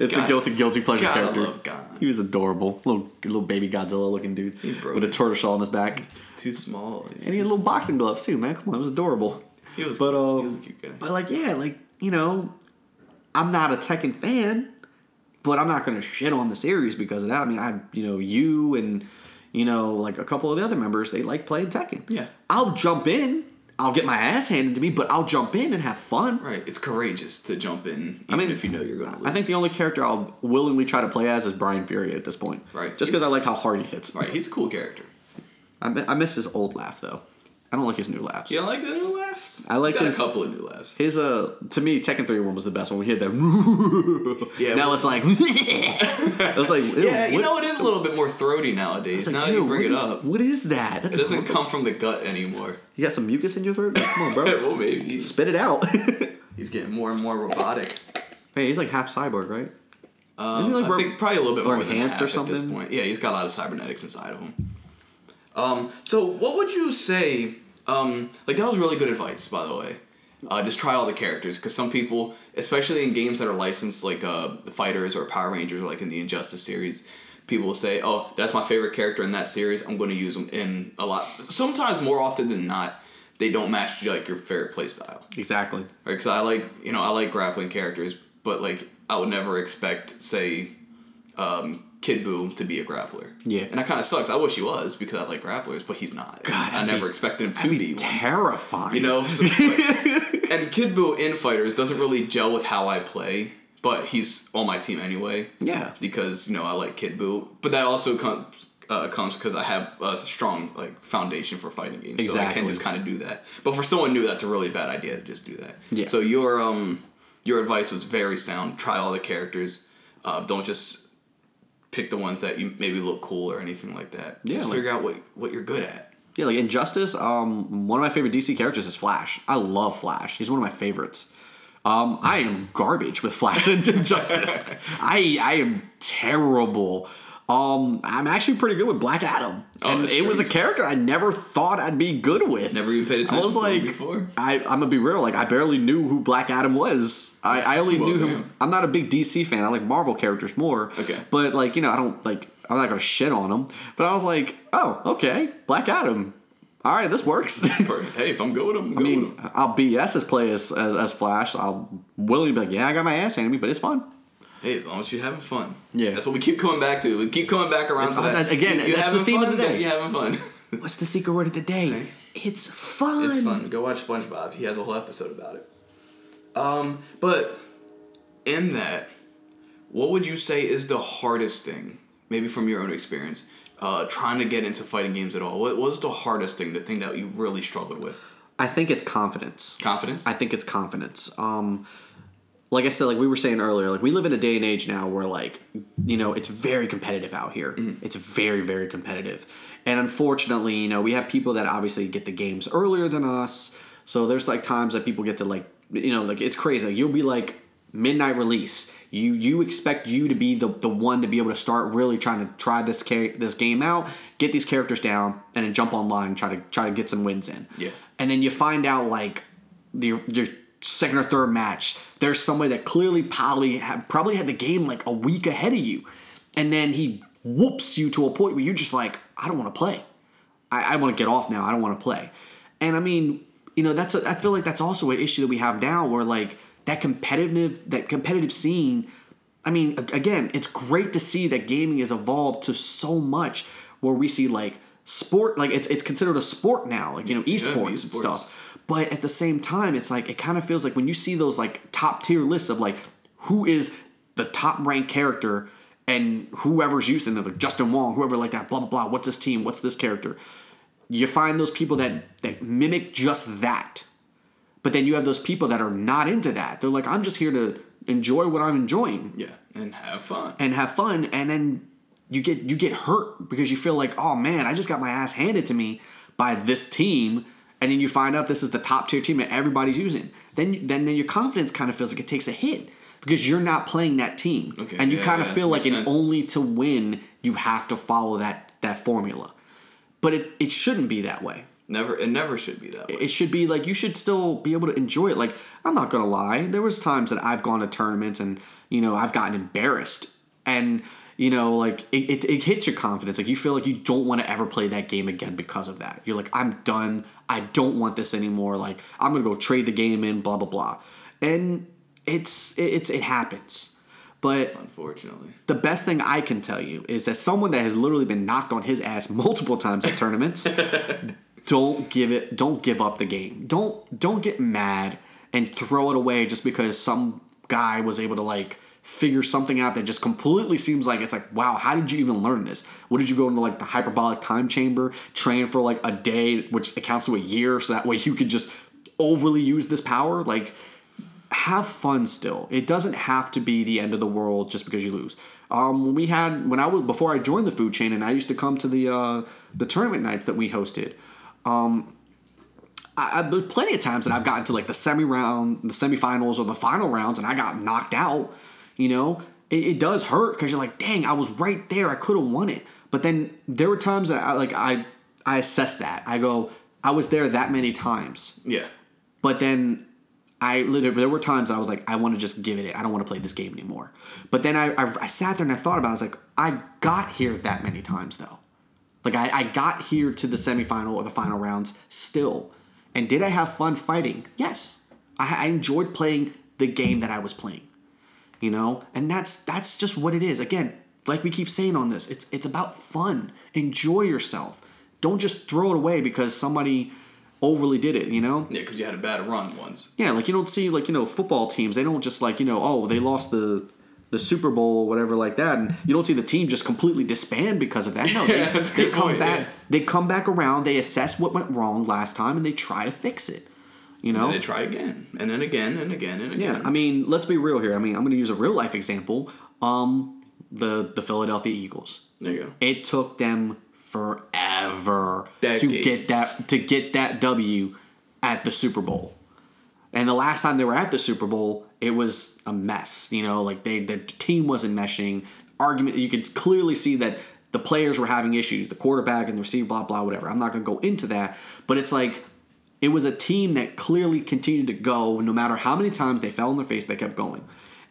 it's a guilty guilty pleasure Gotta character. love Gon. He was adorable, little little baby Godzilla looking dude with a tortoise shell on his back, too small. He's and he had little boxing gloves too. Man, come on, it was adorable. He was, But he um, was a cute guy. but like yeah, like you know, I'm not a Tekken fan, but I'm not gonna shit on the series because of that. I mean, I you know you and you know like a couple of the other members they like playing Tekken. Yeah. I'll jump in. I'll get my ass handed to me, but I'll jump in and have fun. Right, it's courageous to jump in, even I mean, if you know you're going to lose. I think the only character I'll willingly try to play as is Bryan Fury at this point. Right. Just because I like how hard he hits. right, he's a cool character. I, I miss his old laugh though. I don't like his new laughs. You don't like the new laughs? I like He's got his- a couple of new laughs. His uh, to me, Tekken Three one was the best one. We heard that. *laughs* Yeah, Now it's like. *laughs* it's like. *laughs* Yeah, you know it is a little bit more throaty nowadays. like, now that you bring what it is- up, What is that? That's it doesn't come from the gut anymore. You got some mucus in your throat? Come on, bro. well, maybe Spit it out. he's getting more and more robotic. hey, he's like half cyborg, right? Um, like, I think probably a little bit or more enhanced or at this point. Yeah, he's got a lot of cybernetics inside of him. Um, so what would you say? Um, like that was really good advice, by the way. Uh, just try all the characters because some people, especially in games that are licensed, like uh, the FighterZ or Power Rangers, or like in the Injustice series, people will say, "Oh, that's my favorite character in that series. I'm going to use them in a lot." Sometimes, more often than not, they don't match like your favorite playstyle. Exactly. Right, because I like you know I like grappling characters, but like I would never expect say um, Kid Buu to be a grappler. Yeah. and that kind of sucks. I wish he was because I like grapplers, but he's not. God, I never be- expected him to be, be one. terrifying. You know, so- but- *laughs* and Kid Buu in FighterZ doesn't really gel with how I play, but he's on my team anyway. Yeah. because you know I like Kid Buu, but that also comes. Uh, comes because I have a strong like foundation for fighting games, so I Exactly. can just kind of do that. But for someone new, that's a really bad idea to just do that. Yeah. So your um your advice was very sound. Try all the characters. Uh, don't just pick the ones that you maybe look cool or anything like that. Yeah, Just like- figure out what what you're good at. Yeah, like Injustice, um, one of my favorite DC characters is Flash. I love Flash. He's one of my favorites. Um, I am garbage with Flash *laughs* and Injustice. I I am terrible. Um, I'm actually pretty good with Black Adam, Oh, and it was a character I never thought I'd be good with. Never even paid attention. I was like, before. I, I'm gonna be real. Like, I barely knew who Black Adam was. I, I only Well, knew him. I'm not a big DC fan. I like Marvel characters more. Okay. But like, you know, I don't like. I'm not gonna shit on him. But I was like, oh, okay, Black Adam. All right, this works. *laughs* Hey, if I'm good with him, I'm I mean, with him. I'll BS as play as, as, as Flash. I'll willingly be like, yeah, I got my ass handed me, but it's fun. Hey, as long as you're having fun. Yeah. That's what we keep coming back to. We keep coming back around It's- to that. again, You- you that's the having theme of fun? the day. You're having fun. *laughs* What's the secret word of the day? Hey. It's fun. It's fun. Go watch SpongeBob. He has a whole episode about it. Um, but in that, what would you say is the hardest thing, maybe from your own experience, uh, trying to get into fighting games at all? What was the hardest thing? The thing that you really struggled with? I think it's confidence. Confidence. I think it's confidence. Um, like I said, like we were saying earlier, like we live in a day and age now where like you know it's very competitive out here. Mm-hmm. It's very very competitive, and unfortunately, you know we have people that obviously get the games earlier than us. So there's like times that people get to like you know like it's crazy. Like, you'll be like midnight release. You you expect you to be the, the one to be able to start really trying to try this ca- this game out, get these characters down, and then jump online try to try to get some wins in. Yeah. And then you find out like the your second or third match, there's somebody that clearly probably had, probably had the game like a week ahead of you, and then he whoops you to a point where you're just like, I don't want to play. I, I want to get off now. I don't want to play. And I mean, you know, that's a, I feel like that's also an issue that we have now, where like that competitive that competitive scene. I mean, again, it's great to see that gaming has evolved to so much where we see like sport, like it's it's considered a sport now, like you know, esports, and stuff. But at the same time, it's like it kind of feels like when you see those like top tier lists of like who is the top ranked character and whoever's using it, like Justin Wong, whoever like that, blah blah blah. What's this team? What's this character? You find those people that that mimic just that, but then you have those people that are not into that. They're like, I'm just here to enjoy what I'm enjoying yeah, and have fun. and have fun, and then you get you get hurt because you feel like, oh man, I just got my ass handed to me by this team, and then you find out this is the top tier team that everybody's using. Then then then your confidence kind of feels like it takes a hit because you're not playing that team, Okay, and you yeah, kind of yeah, feel like only to win you have to follow that that formula, but it it shouldn't be that way. Never. It never should be that way. It should be like you should still be able to enjoy it. Like I'm not gonna lie, there was times that I've gone to tournaments and you know I've gotten embarrassed, and you know like it, it, it hits your confidence. Like you feel like you don't want to ever play that game again because of that. You're like I'm done. I don't want this anymore. Like I'm gonna go trade the game in. Blah blah blah, and it's it's it happens. But Unfortunately. the best thing I can tell you is that someone that has literally been knocked on his ass multiple times at tournaments, *laughs* don't give it don't give up the game. Don't don't get mad and throw it away just because some guy was able to like figure something out that just completely seems like it's like wow how did you even learn this what did you go into like the hyperbolic time chamber train for like a day which accounts to a year so that way you could just overly use this power like have fun still. It doesn't have to be the end of the world just because you lose. Um, we had when I was before I joined the food chain and I used to come to the uh, the tournament nights that we hosted. Um, I, I plenty of times that I've gotten to like the semi round, the semifinals, or the final rounds, and I got knocked out. You know, it, it does hurt because you're like, dang, I was right there. I could have won it. But then there were times that I like I I assess that. I go, I was there that many times. Yeah. But then I literally there were times I was like, I want to just give it. I don't want to play this game anymore. But then I, I I sat there and I thought about. it. I was like, I got here that many times though. Like I, I got here to the semifinal or the final rounds still. And did I have fun fighting? Yes. I, I enjoyed playing the game that I was playing. You know, and that's that's just what it is. Again, like we keep saying on this, it's it's about fun. Enjoy yourself. Don't just throw it away because somebody overly did it. You know. Yeah, because you had a bad run once. Yeah, like you don't see like you know football teams. They don't just like you know oh they lost the the Super Bowl or whatever like that, and you don't see the team just completely disband because of that. No, they, *laughs* Yeah, they come point, back. yeah. They come back around. They assess what went wrong last time, and they try to fix it. You know. And they try again, and then again, and again, and again. Yeah, I mean, let's be real here. I mean, I'm going to use a real life example. Um, the the Philadelphia Eagles. there you go. It took them forever to get that to get that W at the Super Bowl. And the last time they were at the Super Bowl, it was a mess. You know, like they the team wasn't meshing. Argument you could clearly see that the players were having issues, the quarterback and the receiver, blah blah whatever. I'm not going to go into that, but it's like it was a team that clearly continued to go no matter how many times they fell on their face, they kept going.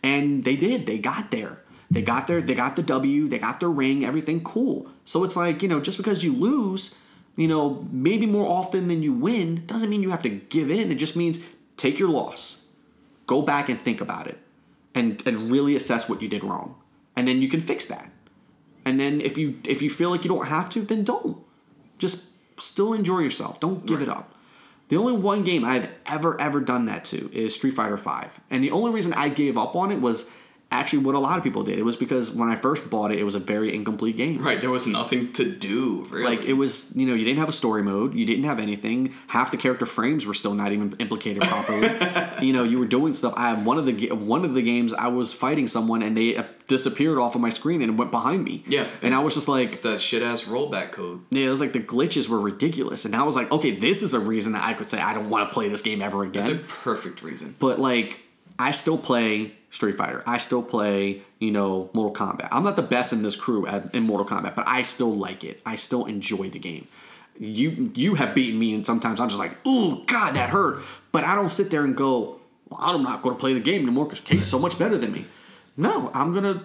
And they did. They got there. They got there. They got the W. They got their ring. Everything cool. So it's like, you know, just because you lose, you know, maybe more often than you win, doesn't mean you have to give in. It just means take your loss, go back and think about it, and, and really assess what you did wrong. And then you can fix that. And then if you if you feel like you don't have to, then don't. Just still enjoy yourself. Don't give it up. The only one game I've ever ever done that to is Street Fighter V, and the only reason I gave up on it was actually what a lot of people did. It was because when I first bought it, it was a very incomplete game. Right, there was nothing to do. Really, Like it was, you know, you didn't have a story mode, you didn't have anything. Half the character frames were still not even implicated properly. *laughs* you know, you were doing stuff. I had one of the one of the games I was fighting someone and they uh, disappeared off of my screen and went behind me. Yeah, and I was just like, It's that shit ass rollback code. yeah, it was like the glitches were ridiculous, and I was like, okay, this is a reason that I could say I don't want to play this game ever again. It's a perfect reason. but like I still play Street Fighter. I still play, you know, Mortal Kombat. I'm not the best in this crew at, in Mortal Kombat, but I still like it. I still enjoy the game. You you have beaten me, and sometimes I'm just like, oh god, that hurt. But I don't sit there and go, well, I'm not going to play the game anymore because Kate's so much better than me. No, I'm gonna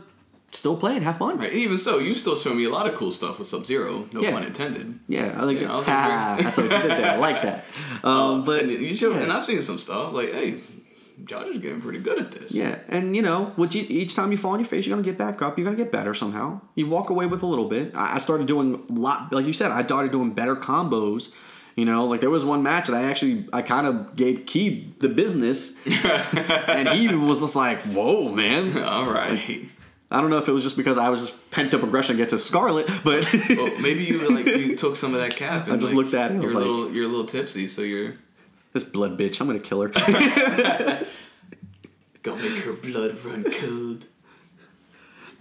still play and have fun. Right, even so, you still show me a lot of cool stuff with Sub Zero. No Yeah. pun intended. Yeah, I like Yeah. I was Ha, like, *laughs* that's what you did there. I like that. *laughs* Um, but and you show, yeah. and I've seen some stuff like, hey, Josh is getting pretty good at this. Yeah, and you know, you, each time you fall on your face, you're gonna get back up. You're gonna get better somehow. You walk away with a little bit. I I started doing a lot, like you said. I started doing better combos. You know, like there was one match that I actually I kind of gave Key the business, *laughs* and he was just like, "Whoa, man!" All right. I don't know if it was just because I was just pent up aggression against Skarlet, but well, maybe you like you *laughs* took some of that cap. And I just like, looked at it You're a like- little, you're a little tipsy, so you're this blood bitch, I'm gonna kill her. *laughs* gonna make her blood run cold.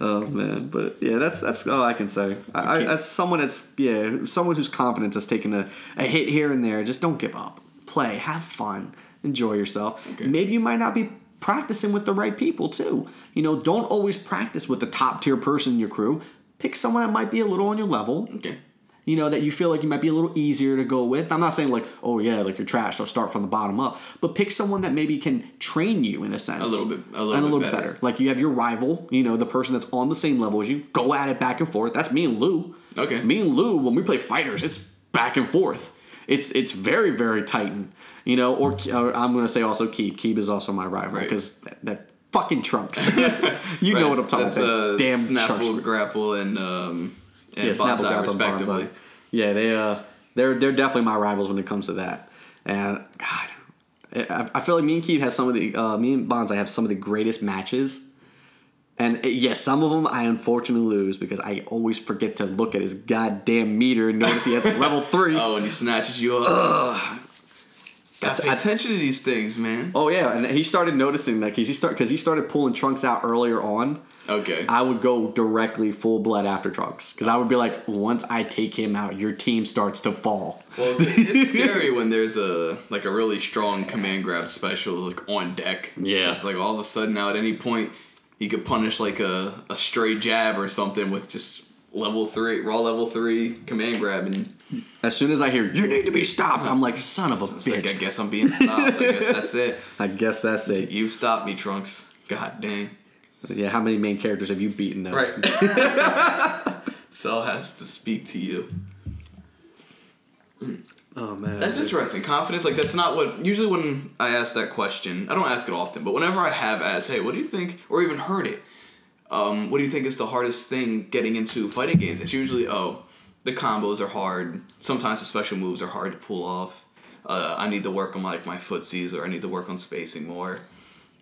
Oh man, but yeah, that's that's all I can say. I, I, as someone that's yeah, someone whose confidence has taken a, a hit here and there, just don't give up. Play, have fun, enjoy yourself. Okay. Maybe you might not be practicing with the right people too. You know, don't always practice with the top tier person in your crew. Pick someone that might be a little on your level. Okay. You know that you feel like you might be a little easier to go with. I'm not saying like, oh yeah, like you're trash, so start from the bottom up. But pick someone that maybe can train you in a sense, A little bit- a little and a bit little better. Like you have your rival, you know, the person that's on the same level as you. Go at it back and forth. That's me and Lou. Okay. Me and Lou, when we play fighters, it's back and forth. It's it's very very titan. You know, or, or I'm gonna say also Keep. Keep is also my rival Right. because that, that fucking trunks. *laughs* you know what I'm talking That's about. Damn Snapple, trunks. Grapple, and um, and Yeah, Snapple, and respectively. Bonsai. Yeah, they uh, they're they're definitely my rivals when it comes to that. And God, I, I feel like me and Keith have some of the uh, me and Bonsai have some of the greatest matches. And uh, yes, some of them I unfortunately lose because I always forget to look at his goddamn meter and notice he has a *laughs* level three. Oh, and he snatches you up. Gotta pay attention to these things, man. Oh yeah, and he started noticing that because he start because he started pulling trunks out earlier on. Okay. I would go directly full blood after trunks because I would be like, once I take him out, your team starts to fall. Well, it's *laughs* scary when there's a like a really strong command grab special like on deck. Yeah. It's like all of a sudden now at any point he could punish like a, a stray jab or something with just level three raw level three command grab and As soon as I hear you need to be stopped, I'm like, son of a it's like I guess I'm being stopped. I guess that's it. *laughs* I guess that's it. You stopped me, Trunks. God dang. Yeah, how many main characters have you beaten though? Right. *laughs* Cell has to speak to you. Oh man. That's interesting. Confidence, like that's not what. Usually, when I ask that question, I don't ask it often, but whenever I have asked, "Hey, what do you think?" or even heard it, um, what do you think is the hardest thing getting into fighting games? It's usually, oh, the combos are hard. Sometimes the special moves are hard to pull off. Uh, I need to work on like my footsies, or I need to work on spacing more.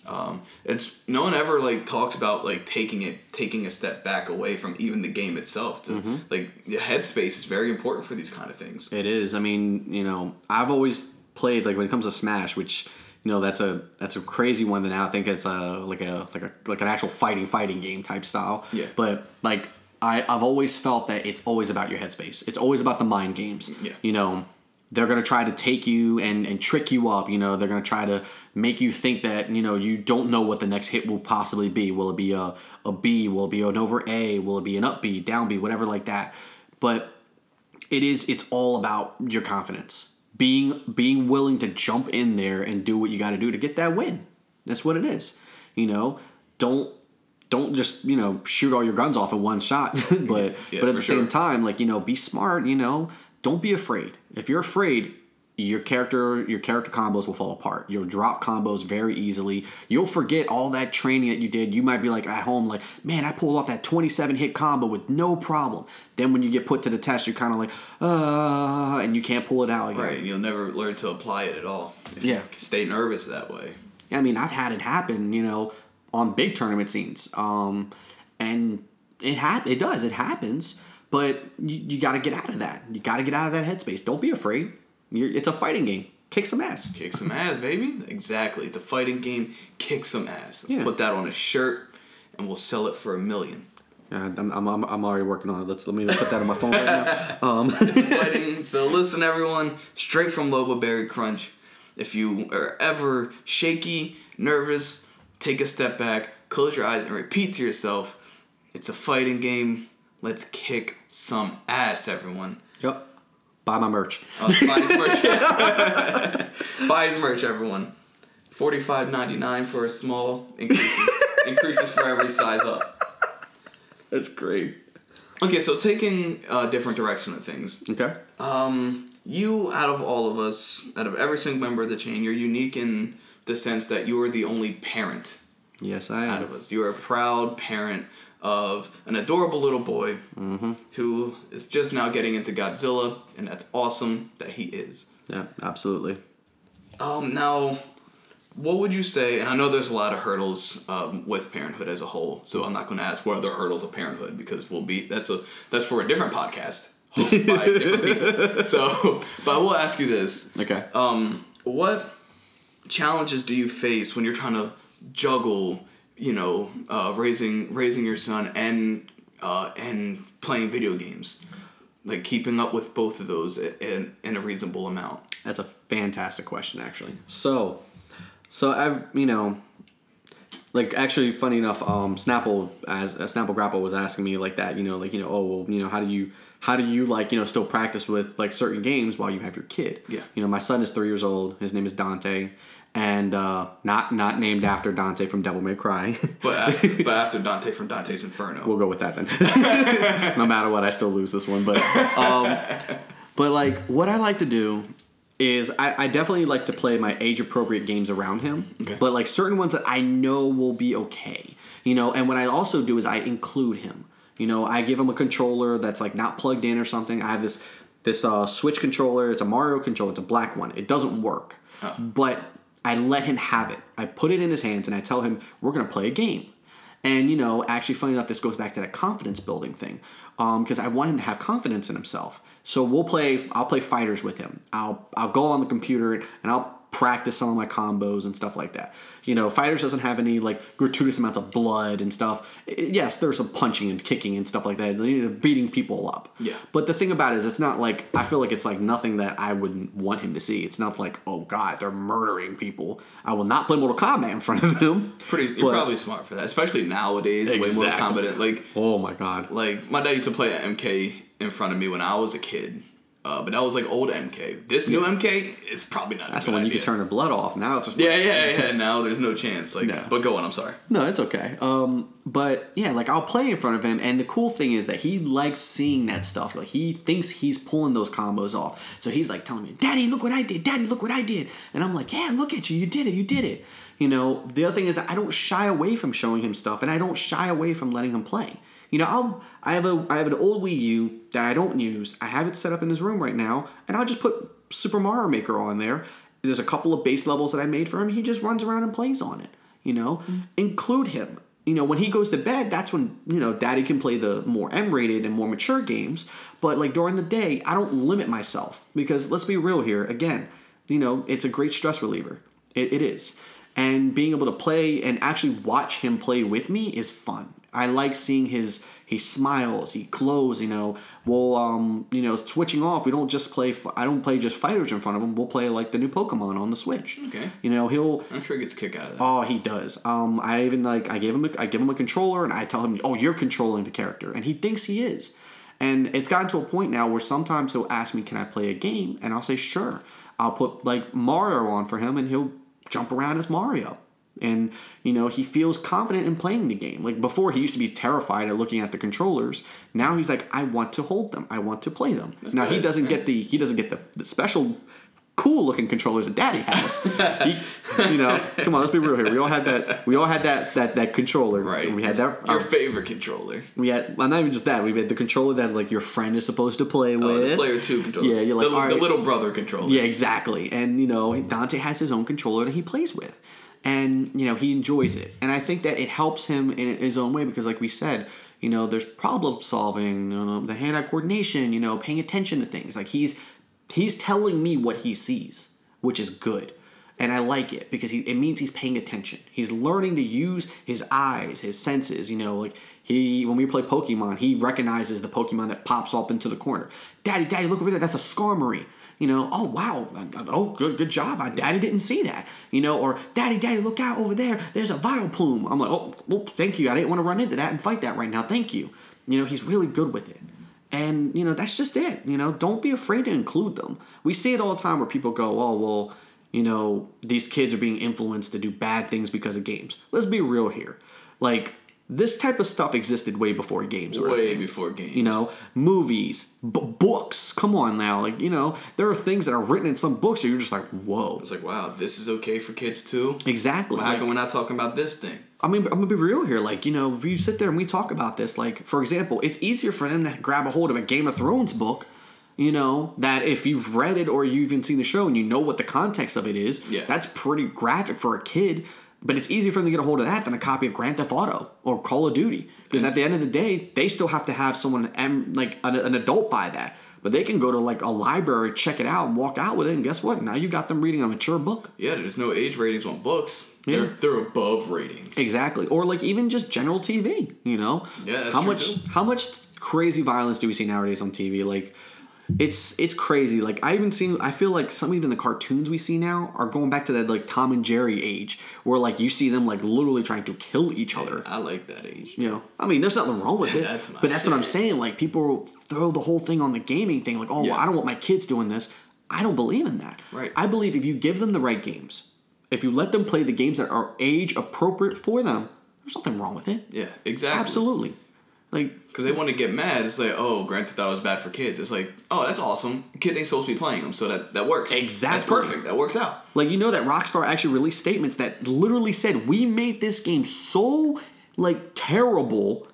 Um, it's no one ever like talks about like taking it, taking a step back away from even the game itself. To like the headspace is very important for these kind of things. It is. I mean, you know, I've always played like when it comes to Smash, which you know that's a that's a crazy one. That now I think it's a like a like a like an actual fighting fighting game type style. Yeah. But like I I've always felt that it's always about your headspace. It's always about the mind games. Yeah. You know. They're gonna try to take you and, and trick you up. You know, they're gonna try to make you think that you know you don't know what the next hit will possibly be. Will it be a, a B? Will it be an over A? Will it be an up B, down B, whatever like that? But it is it's all about your confidence being being willing to jump in there and do what you got to do to get that win that's what it is you know don't don't just you know shoot all your guns off in one shot *laughs* but Yeah, but at the same sure. time like you know be smart you know don't be afraid if you're afraid your character your character combos will fall apart you'll drop combos very easily you'll forget all that training that you did you might be like at home like man i pulled off that 27 hit combo with no problem then when you get put to the test you're kind of like uh and you can't pull it out again. Right, you'll never learn to apply it at all. If Yeah. you stay nervous that way. I mean, I've had it happen, you know, on big tournament scenes. Um, and it hap- it does it happens, but you, you got to get out of that. You got to get out of that headspace. Don't be afraid. You're, it's a fighting game. Kick some ass. Kick some ass, baby. Exactly. It's a fighting game. Kick some ass. Let's Yeah. put that on a shirt, and we'll sell it for a million. Yeah, I'm, I'm, I'm, I'm already working on it. Let's let me put that on my phone right now. *laughs* Um, fighting. So listen, everyone, straight from Lobo Berry Crunch. If you are ever shaky, nervous, take a step back, close your eyes, and repeat to yourself, "It's a fighting game. Let's kick some ass, everyone." yep. Buy my merch. Uh, buy his merch. *laughs* buy his merch, everyone. Forty five ninety nine for a small increases *laughs* increases for every size up. That's great. Okay, so taking a different direction of things. Okay. Um, you out of all of us, out of every single member of the chain, you're unique in the sense that you are the only parent Yes, I am. out of us. You are a proud parent of an adorable little boy who is just now getting into Godzilla, and that's awesome that he is. Yeah, absolutely. Um, now, what would you say? And I know there's a lot of hurdles um, with parenthood as a whole, so I'm not going to ask what are the hurdles of parenthood because we'll be that's a that's for a different podcast hosted by *laughs* different people. So, but I will ask you this: Okay. um, what challenges do you face when you're trying to juggle, you know, uh, raising raising your son and uh, and playing video games, like keeping up with both of those in, in a reasonable amount? That's a fantastic question, actually. So, so I've you know, like actually, funny enough, um, Snapple as uh, Snapple Grapple was asking me like that, you know, like you know, oh well, you know, how do you how do you like you know still practice with like certain games while you have your kid? Yeah. You know, my son is three years old. His name is Dante, and uh, not not named after Dante from Devil May Cry. *laughs* But after, but after Dante from Dante's Inferno, we'll go with that then. *laughs* no matter what, I still lose this one. But um, but like what I like to do is I, I definitely like to play my age appropriate games around him. Okay. But like certain ones that I know will be okay. You know, and what I also do is I include him. You know, I give him a controller that's like not plugged in or something. I have this this uh, Switch controller. It's a Mario controller. It's a black one. It doesn't work, but I let him have it. I put it in his hands and I tell him we're gonna play a game. And you know, actually, funny enough, this goes back to that confidence building thing, um, because I want him to have confidence in himself. So we'll play. I'll play fighters with him. I'll I'll go on the computer and I'll practice some of my combos and stuff like that. You know, FighterZ doesn't have any like gratuitous amounts of blood and stuff. Yes, there's some punching and kicking and stuff like that, beating people up. Yeah. But the thing about it is, it's not like I feel like it's like nothing that I wouldn't want him to see. It's not like oh god, they're murdering people. I will not play Mortal Kombat in front of them. pretty you're But- probably smart for that, especially nowadays. The way Mortal Exactly. Like Oh my god. like my dad used to play MK in front of me when I was a kid, uh, but that was like old MK. This new MK is probably not. That's the one you idea. could turn the blood off. Now it's just Yeah, yeah, yeah. Now there's no chance. Like, No. but go on. I'm sorry. No, it's okay. Um, but yeah, like I'll play in front of him, and the cool thing is that he likes seeing that stuff. Like he thinks he's pulling those combos off. So he's like telling me, "Daddy, look what I did! Daddy, look what I did!" And I'm like, "Yeah, look at you! You did it! You did it!" You know. The other thing is I don't shy away from showing him stuff, and I don't shy away from letting him play. You know, I'll I have a I have an old Wii U that I don't use. I have it set up in this room right now, and I'll just put Super Mario Maker on there. There's a couple of base levels that I made for him. He just runs around and plays on it. You know, mm-hmm. include him. You know, when he goes to bed, that's when you know Daddy can play the more M-rated and more mature games. But like during the day, I don't limit myself because let's be real here. Again, you know, it's a great stress reliever. It, it is, and being able to play and actually watch him play with me is fun. I like seeing his he smiles, he glows. You know, we'll um you know switching off. We don't just play. I don't play just fighters in front of him. We'll play like the new Pokemon on the Switch. Okay. You know, he'll I'm sure he gets a kick out of that. Oh, he does. Um, I even like I gave him a, I give him a controller and I tell him, "Oh, you're controlling the character," and he thinks he is. And it's gotten to a point now where sometimes he'll ask me, "Can I play a game?" And I'll say, "Sure." I'll put like Mario on for him, and he'll jump around as Mario. And you know he feels confident in playing the game. Like before, he used to be terrified at looking at the controllers. Now he's like, I want to hold them. I want to play them. now he doesn't get the he doesn't get the, the special cool looking controllers that Daddy has. *laughs* He- you know, come on, let's be real here. We all had that. We all had that that that controller. right. We had that. Your our- favorite controller. we had. Well, not even just that. We had the controller that like your friend is supposed to play with. Oh, the player two controller. Yeah, you're like, the, the little brother controller. Yeah, exactly. And you know, Dante has his own controller that he plays with. And you know he enjoys it. And i think that it helps him in his own way because like we said you know there's problem solving you know the hand-eye coordination you know paying attention to things. Like he's he's telling me what he sees which is good. And i like it because he, it means he's paying attention. He's learning to use his eyes his senses you know like he when we play pokemon he recognizes the pokemon that pops up into the corner. Daddy daddy look over there. That's a skarmory you know, oh wow, oh good, good job. I, Daddy didn't see that. You know, or Daddy, Daddy, look out over there. There's a Vileplume. I'm like, oh, well, thank you. I didn't want to run into that and fight that right now. Thank you. You know, he's really good with it. And you know, that's just it. You know, don't be afraid to include them. We see it all the time where people go, oh well, you know, these kids are being influenced to do bad things because of games. Let's be real here. Like this type of stuff existed way before games were Way before games. You know, movies, b- books. Come on now, like you know, there are things that are written in some books that you're just like, whoa. It's like, wow, this is okay for kids too. Exactly. How Like, come we're not talking about this thing? I mean, I'm gonna be real here. Like, you know, if you sit there and we talk about this, like, for example, it's easier for them to grab a hold of a Game of Thrones book, you know, that if you've read it or you've even seen the show and you know what the context of it is, Yeah. that's pretty graphic for a kid. But it's easier for them to get a hold of that than a copy of Grand Theft Auto or Call of Duty. Because at the end of the day, they still have to have someone, like an, an adult buy that. But they can go to like a library, check it out, and walk out with it. And guess what? Now you got them reading a mature book. Yeah, there's no age ratings on books. Yeah. They're, they're above ratings. Exactly, or like even just general TV. You know, Yeah, how much too. how much crazy violence do we see nowadays on TV? Like, it's it's crazy. Like I even seen. I feel like some even the cartoons we see now are going back to that like Tom and Jerry age, where like you see them like literally trying to kill each other. I like that age. You know, I mean, there's nothing wrong with it, That's but that's what I'm saying. Like people throw the whole thing on the gaming thing. Like, oh, Yeah. I don't want my kids doing this. I don't believe in that. Right. I believe if you give them the right games, if you let them play the games that are age appropriate for them, there's nothing wrong with it. Yeah, exactly. Absolutely. Like, Because they want to get mad. It's like, oh, Grand Theft Auto is bad for kids. It's like, oh, that's awesome. Kids ain't supposed to be playing them, so that, that works. Exactly. That's perfect. That works out. like you know that Rockstar actually released statements that literally said we made this game so like terrible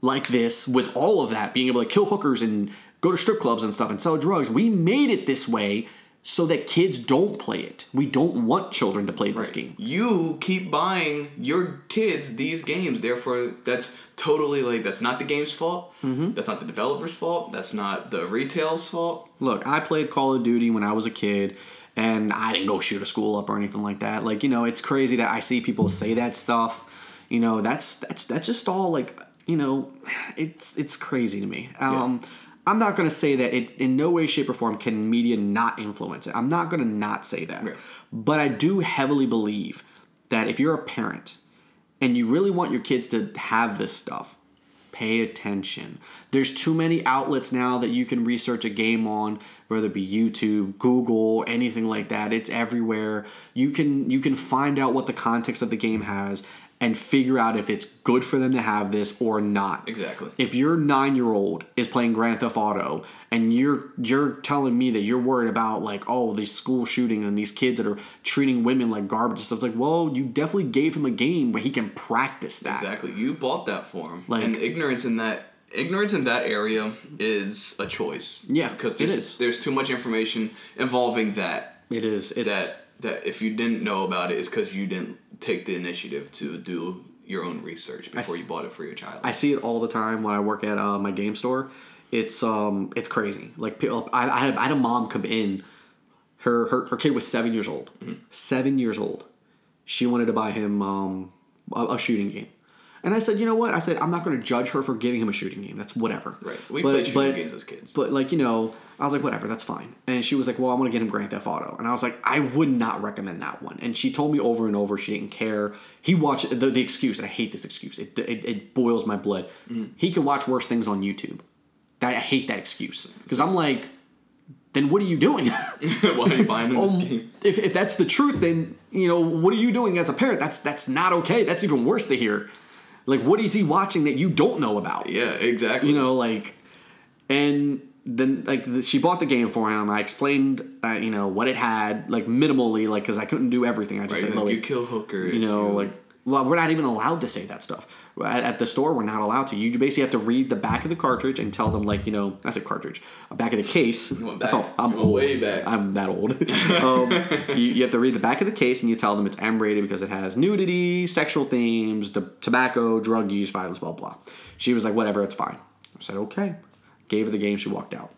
like this with all of that being able to kill hookers and go to strip clubs and stuff and sell drugs. We made it this way so that kids don't play it. We don't want children to play this game. You keep buying your kids these games. Therefore, that's totally like, that's not the game's fault. Mm-hmm. That's not the developer's fault. That's not the retail's fault. Look, I played Call of Duty when I was a kid, and I didn't go shoot a school up or anything like that. Like, you know, it's crazy that I see people say that stuff. You know, that's that's that's just all like, you know, *sighs* it's it's crazy to me. Um, I'm not gonna say that it in no way, shape, or form can media not influence it. I'm not gonna not say that, Yeah. but I do heavily believe that if you're a parent and you really want your kids to have this stuff, pay attention. There's too many outlets now that you can research a game on, whether it be YouTube, Google, anything like that. It's everywhere. You can you can find out what the context of the game has and figure out if it's good for them to have this or not. Exactly. If your nine year old is playing Grand Theft Auto and you're you're telling me that you're worried about like oh these school shootings and these kids that are treating women like garbage and stuff, it's like well you definitely gave him a game where he can practice that. Exactly. You bought that for him. Like- and ignorance in that ignorance in that area is a choice. Yeah, because it there's, there's too much information involving that It is. It's that that if you didn't know about it, it's because you didn't take the initiative to do your own research before s- you bought it for your child. I see it all the time when I work at uh, my game store. It's um it's crazy. Like people, I, I had I had a mom come in. Her her, her kid was seven years old. Seven years old. She wanted to buy him um a, a shooting game. And I said, you know what? I said I'm not going to judge her for giving him a shooting game. That's whatever. Right. We but, played shooting but, games as kids. But like you know, I was like, whatever, that's fine. And she was like, well, I'm going to get him Grand Theft Auto. And I was like, I would not recommend that one. And she told me over and over she didn't care. He watched the, the excuse, and I hate this excuse. It, it, it boils my blood. Mm. He can watch worse things on YouTube. That I hate that excuse because I'm like, then what are you doing? *laughs* Why are you buying him this *laughs* Um, game? if, if that's the truth, then you know what are you doing as a parent? That's that's not okay. That's even worse to hear. Like, what is he watching that you don't know about? Yeah, exactly. you know, like, and then like the, she bought the game for him. I explained, uh, you know, what it had, like minimally, like because I couldn't do everything. I just right? said, Like, you kill Hooker. you know, like well, we're not even allowed to say that stuff at, at the store. We're not allowed to. You basically have to read the back of the cartridge and tell them like you know that's a cartridge, back of the case. That's all. I'm old. way back. I'm that old. *laughs* um, you, you have to read the back of the case and you tell them it's M rated because it has nudity, sexual themes, the tobacco, drug use, violence, blah blah. She was like, whatever, it's fine. I said okay. Gave her the game. She walked out.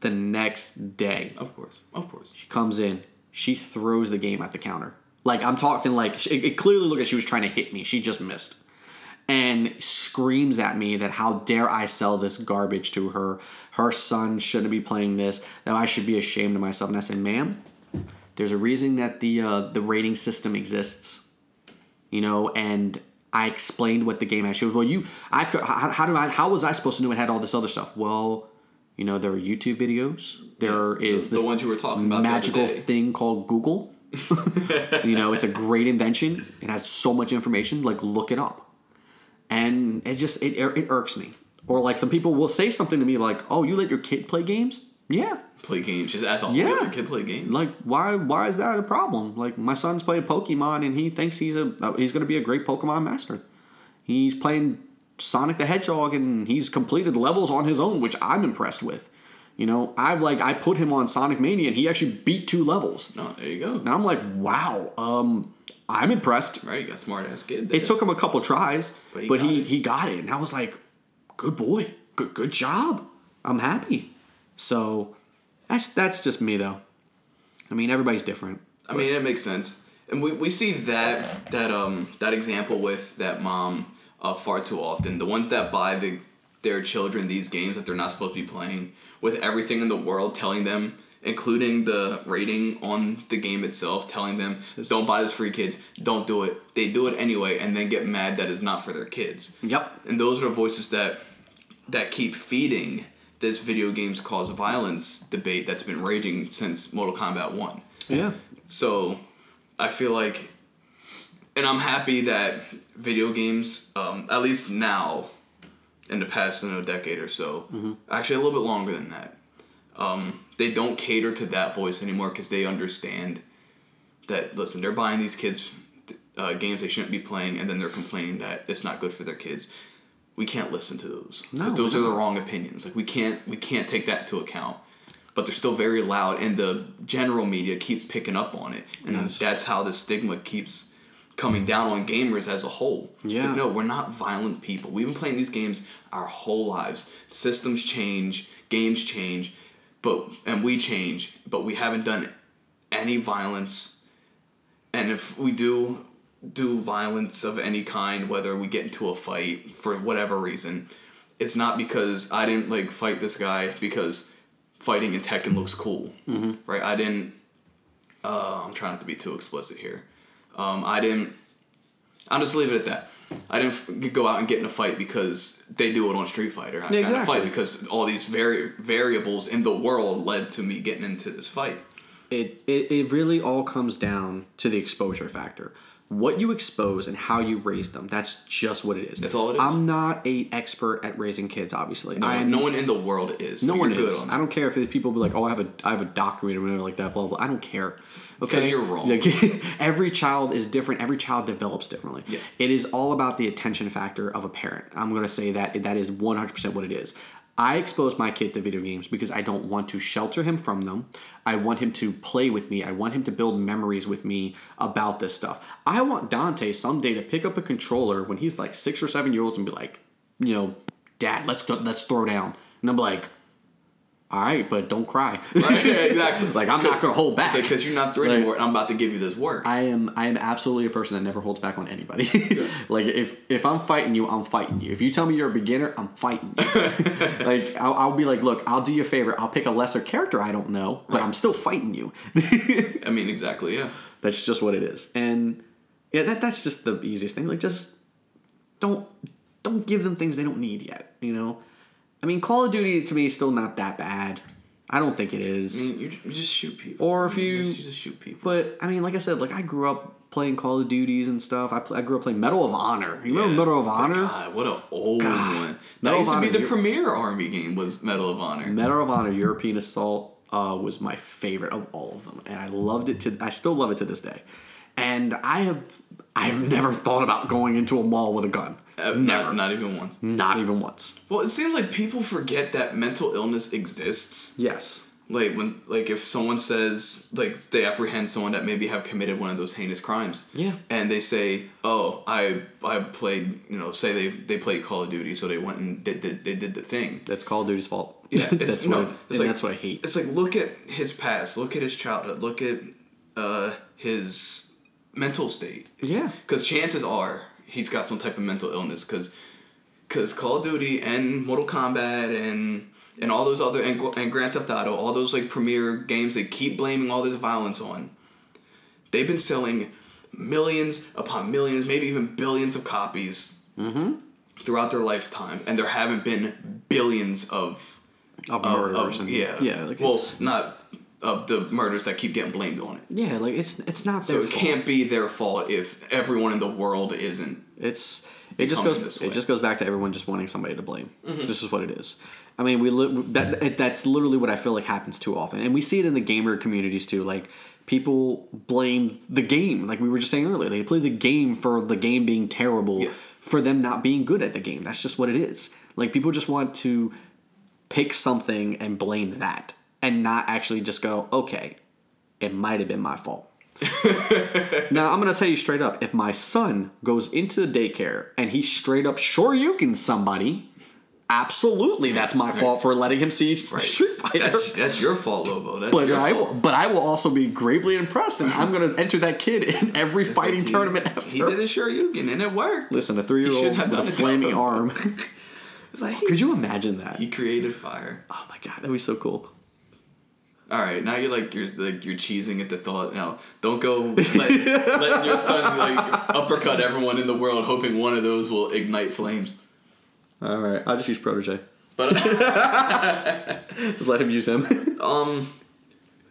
The next day, Of course, of course. she comes in. She throws the game at the counter. Like I'm talking like she, it clearly looked like she was trying to hit me. She just missed, and screams at me that how dare I sell this garbage to her? Her son shouldn't be playing this. That I should be ashamed of myself. And I said, ma'am, there's a reason that the uh, the rating system exists. You know, and I explained what the game had. She was, well, you, I could, how, how do I, how was I supposed to know it had all this other stuff? Well, you know, there are YouTube videos. There is the this ones you were talking about the magical thing called Google. *laughs* you know, it's a great invention. It has so much information. Like, look it up. And it just it, it irks me. Or like some people will say something to me like, "Oh, you let your kid play games?" Yeah. Play games just as a. Yeah. Your kid play games. Like, why why is that a problem? Like, my son's playing Pokemon and he thinks he's a uh, he's going to be a great Pokemon master. He's playing Sonic the Hedgehog and he's completed levels on his own, which I'm impressed with. You know, I've like I put him on Sonic Mania and he actually beat two levels. Oh, there you go. And I'm like, wow, um, I'm impressed. Right, you got smart ass kid. It took him a couple tries, But but he he, got he, it. got it. And I was like, good boy. Good good job. I'm happy. So that's that's just me though. I mean, everybody's different. I mean, it makes sense, and we, we see that that um that example with that mom uh, far too often. The ones that buy the their children these games that they're not supposed to be playing, with everything in the world telling them, including the rating on the game itself, telling them don't buy this for your kids, don't do it. They do it anyway, and then get mad that it's not for their kids. Yep. And those are voices that that keep feeding this video games cause violence debate that's been raging since Mortal Kombat 1. Yeah. So I feel like, and I'm happy that video games, um, at least now, in the past you know, decade or so, actually a little bit longer than that, um, they don't cater to that voice anymore because they understand that listen, they're buying these kids uh, games they shouldn't be playing, and then they're complaining that it's not good for their kids. We can't listen to those because No, those we're the wrong opinions. Like we can't we can't take that into account. But they're still very loud, and the general media keeps picking up on it, and Yes. that's how the stigma keeps coming down on gamers as a whole. Yeah. Like, no, we're not violent people. We've been playing these games our whole lives. Systems change, games change, but and we change, but we haven't done any violence. And if we do do violence of any kind, whether we get into a fight for whatever reason, it's not because I didn't like fight this guy because fighting in Tekken looks cool, mm-hmm. right? I didn't. Uh, I'm trying not to be too explicit here. Um, I didn't. I'll just leave it at that. I didn't f- go out and get in a fight because they do it on Street Fighter. I got in a fight because all these vari- variables in the world led to me getting into this fight. It, it it really all comes down to the exposure factor. What you expose and how you raise them. That's just what it is. That's all it is. I'm not a expert at raising kids, obviously. No, I'm, no one in the world is. No one is. on I don't care if the people be like, "Oh, I have a I have a doctorate or whatever like that." Blah blah. I don't care. Okay, you're wrong. Like, *laughs* every child is different. Every child develops differently. Yeah. It is all about the attention factor of a parent. I'm going to say that that is 100 percent what it is. I expose my kid to video games because I don't want to shelter him from them. I want him to play with me. I want him to build memories with me about this stuff. I want Dante someday to pick up a controller when he's like six or seven years old and be like, you know, Dad, let's go, let's throw down. And I'm like, all right, but don't cry. *laughs* Right, yeah, exactly. like I'm not gonna hold back because you're not three Like- anymore, and I'm about to give you this work. I am I am absolutely a person that never holds back on anybody. *laughs* like if if I'm fighting you, I'm fighting you. If you tell me you're a beginner, I'm fighting you. *laughs* like I'll, I'll be like, look, I'll do you a favor. I'll pick a lesser character I don't know, but I'm still fighting you. I mean, exactly, yeah. that's just what it is. And yeah, that that's just the easiest thing. Like just don't don't give them things they don't need yet. You know, I mean, Call of Duty to me is still not that bad. I don't think it is. I mean, you, you just shoot people. Or if you- just, you just shoot people. But I mean, like I said, like I grew up playing Call of Duties and stuff. I, pl- I grew up playing Medal of Honor. You remember Medal of Honor? God, what an old God. one. That Medal used to be Honor, the premier army game. Was Medal of Honor? Medal of Honor European Assault uh, was my favorite of all of them, and I loved it to. I still love it to this day. And I have I've never thought about going into a mall with a gun. Uh, never. Not, not even once. Not even once. Well, it seems like people forget that mental illness exists. Yes. Like when, like if someone says, like they apprehend someone that maybe have committed one of those heinous crimes. Yeah. And they say, "Oh, I I played, you know, say they they played Call of Duty, so they went and did, did they did the thing." That's Call of Duty's fault. Yeah, *laughs* it's, that's no, what. it's like, that's what I hate. It's like look at his past, look at his childhood, look at uh, his mental state. Yeah. Because chances are he's got some type of mental illness. Because because Call of Duty and Mortal Kombat and and all those other and, and Grand Theft Auto, all those like premier games, they keep blaming all this violence on. They've been selling millions upon millions, maybe even billions of copies mm-hmm. throughout their lifetime, and there haven't been billions of Of of- murders of- yeah, yeah. Like well, it's, not of the murders that keep getting blamed on it. Yeah, like it's it's not So it fault. can't be their fault if everyone in the world isn't. It's it just goes it just goes back to everyone just wanting somebody to blame. Mm-hmm. This is what it is. I mean, we li- that that's literally what I feel like happens too often, and we see it in the gamer communities too. Like people blame the game, like we were just saying earlier. They play the game for the game being terrible, Yeah. for them not being good at the game. That's just what it is. Like people just want to pick something and blame that, and not actually just go, okay, it might have been my fault. *laughs* Now I'm gonna tell you straight up: if my son goes into the daycare and he straight up sure you can somebody, absolutely that's my fault for letting him see Street Fighter. That's, that's your fault, Lobo. That's But I fault. will, but I will also be gravely impressed, and I'm gonna enter that kid in every fighting He- tournament ever. He did a Shoryuken and it worked. Listen, a three year old with a flaming arm. *laughs* Like, Could you imagine that? He created fire. Oh my god, that'd be so cool. All right, now you're like you're like you're cheesing at the thought. Now, don't go let, letting your son like uppercut everyone in the world, hoping one of those will ignite flames. All right, I'll just use protege. But *laughs* Just let him use him. *laughs* um,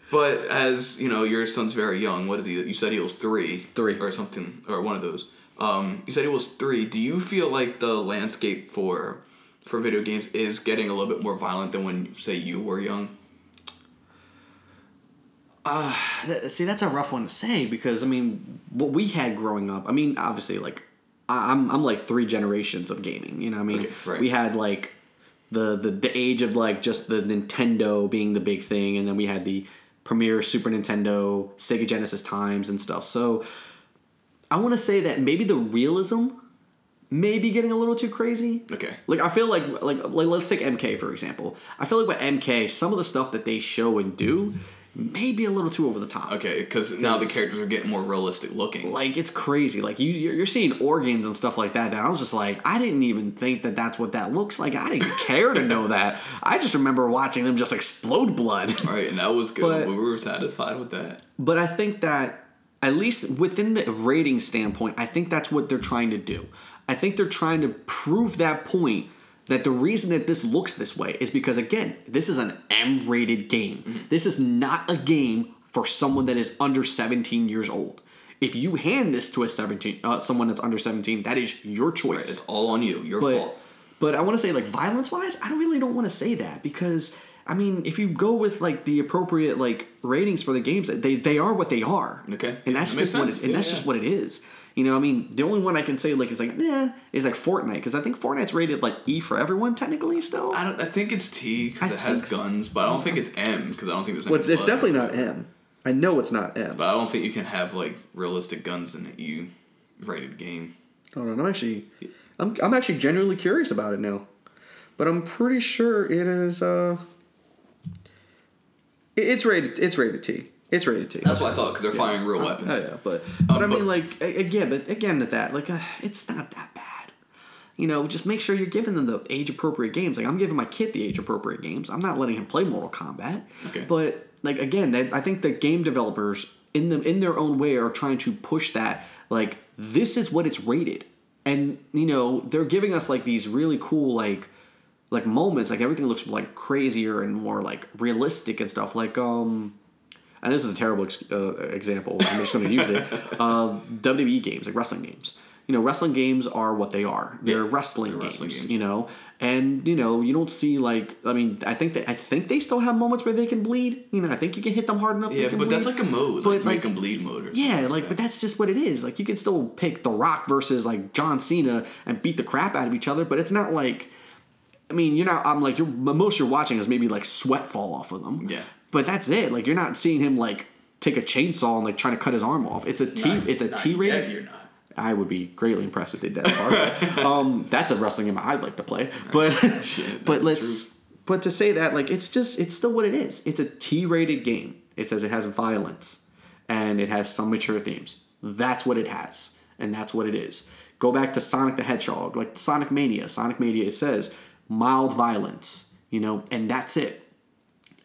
but as you know, your son's very young. What is he? You said he was three, Three. or something, or one of those. Um, you said he was three. Do you feel like the landscape for for video games is getting a little bit more violent than when say you were young? Th- See, that's a rough one to say because I mean, what we had growing up. I mean, obviously, like I- I'm I'm like three generations of gaming. You know, what I mean, Okay, right. we had like the, the the age of like just the Nintendo being the big thing, and then we had the premier Super Nintendo, Sega Genesis times and stuff. So I want to say that maybe the realism may be getting a little too crazy. Okay. Like I feel like like like let's take MK for example. I feel like with MK, some of the stuff that they show and do may be a little too over the top. Okay, because now the characters are getting more realistic looking. Like it's crazy. Like you you're you're seeing organs and stuff like that. And I was just like, I didn't even think that that's what that looks like. I didn't care to know that. I just remember watching them just explode blood. All right, and that was good. But- we were satisfied with that. But I think that at least within the rating standpoint, I think that's what they're trying to do. I think they're trying to prove that point that the reason that this looks this way is because again, this is an M-rated game. This is not a game for someone that is under 17 years old. If you hand this to a 17 uh, someone that's under 17, that is your choice It's all on you. Your but fault. but I want to say like violence wise, I don't really don't want to say that because I mean if you go with like the appropriate like ratings for the games, they they are what they are. Okay. and that's That just what it, and Yeah, that's yeah. just what it is. You know, I mean, the only one I can say like is like yeah is like Fortnite because I think Fortnite's rated like E for everyone technically still. I don't. I think it's T because it has guns, but I don't think it's M because I don't think there's. Any Well, it's, definitely not M. I know it's not M. But I don't think you can have like realistic guns in an E rated game. Hold on, I'm actually, I'm, I'm actually genuinely curious about it now, but I'm pretty sure it is. uh it- It's rated. It's rated T. It's rated T. That's what I thought because they're firing real weapons. Oh yeah, but but I Um, mean, like again, but again, at that, like, uh, it's not that bad. You know, just make sure you're giving them the age appropriate games. Like I'm giving my kid the age appropriate games. I'm not letting him play Mortal Kombat. Okay. But like again, that I think the game developers in them in their own way are trying to push that. Like this is what it's rated, and you know they're giving us like these really cool like like moments. Like everything looks like crazier and more like realistic and stuff. Like um and this is a terrible ex- uh, example. I'm just going to use it. *laughs* Uh, WWE games, like wrestling games. you know, wrestling games are what they are. They're Yeah, wrestling, they're games, wrestling games. you know. And you know, you don't see like I mean, I think that I think they still have moments where they can bleed. You know, I think you can hit them hard enough. Yeah, but that's like a mode, But, like, like, make them bleed mode. Or Yeah, something like, but that's just what it is. Like, you can still pick The Rock versus like John Cena and beat the crap out of each other, but it's not like. I mean, you're not. I'm like, you're most you're watching is maybe like sweat fall off of them. Yeah. But that's it. Like, you're not seeing him like take a chainsaw and like trying to cut his arm off. It's a T. Not- it's a T rated. You're not. I would be greatly impressed if they did that *laughs* um, that's a wrestling game I'd like to play. But Shit, *laughs* but let's but to say that like it's just it's still what it is. It's a T-rated game. It says it has violence and it has some mature themes. That's what it has, and that's what it is. Go back to Sonic the Hedgehog, like Sonic Mania. Sonic Mania. It says mild violence, you know, and that's it.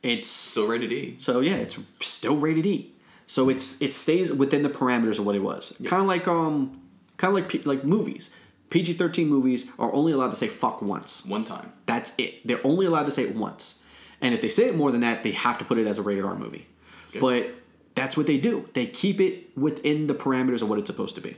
It's still rated E. so yeah, it's still rated E. So it's it stays within the parameters of what it was. Kind of like um, kind of like P- like movies. PG thirteen movies are only allowed to say fuck once. One time. That's it. They're only allowed to say it once. And if they say it more than that, they have to put it as a rated R movie. But that's what they do. They keep it within the parameters of what it's supposed to be.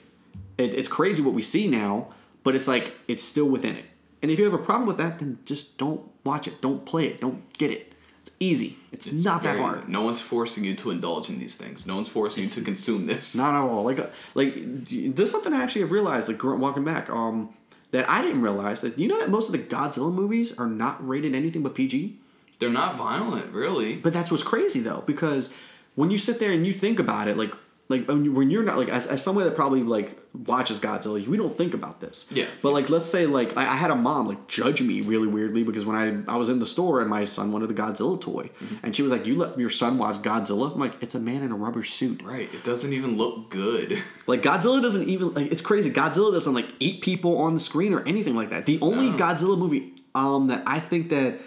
It, it's crazy what we see now, but it's like it's still within it. And if you have a problem with that, then just don't watch it. Don't play it. Don't get it. It's easy. It's, It's not that hard. easy. No one's forcing you to indulge in these things. No one's forcing you to consume this. Not at all. Like, uh, like there's something I actually have realized. Like walking back, um, that I didn't realize that you know that most of the Godzilla movies are not rated anything but PG. They're not violent, really. But that's what's crazy though, because when you sit there and you think about it, like like when you- when you're not like as, as someone that probably like watches Godzilla, we don't think about this. Yeah. But like let's say like I, I had a mom like judge me really weirdly because when I I was in the store and my son wanted the Godzilla toy, and she was like, "You let your son watch Godzilla?" I'm like, "It's a man in a rubber suit." Right. It doesn't even look good. *laughs* Like Godzilla doesn't even like it's crazy. Godzilla doesn't like eat people on the screen or anything like that. The only No. Godzilla movie um that I think that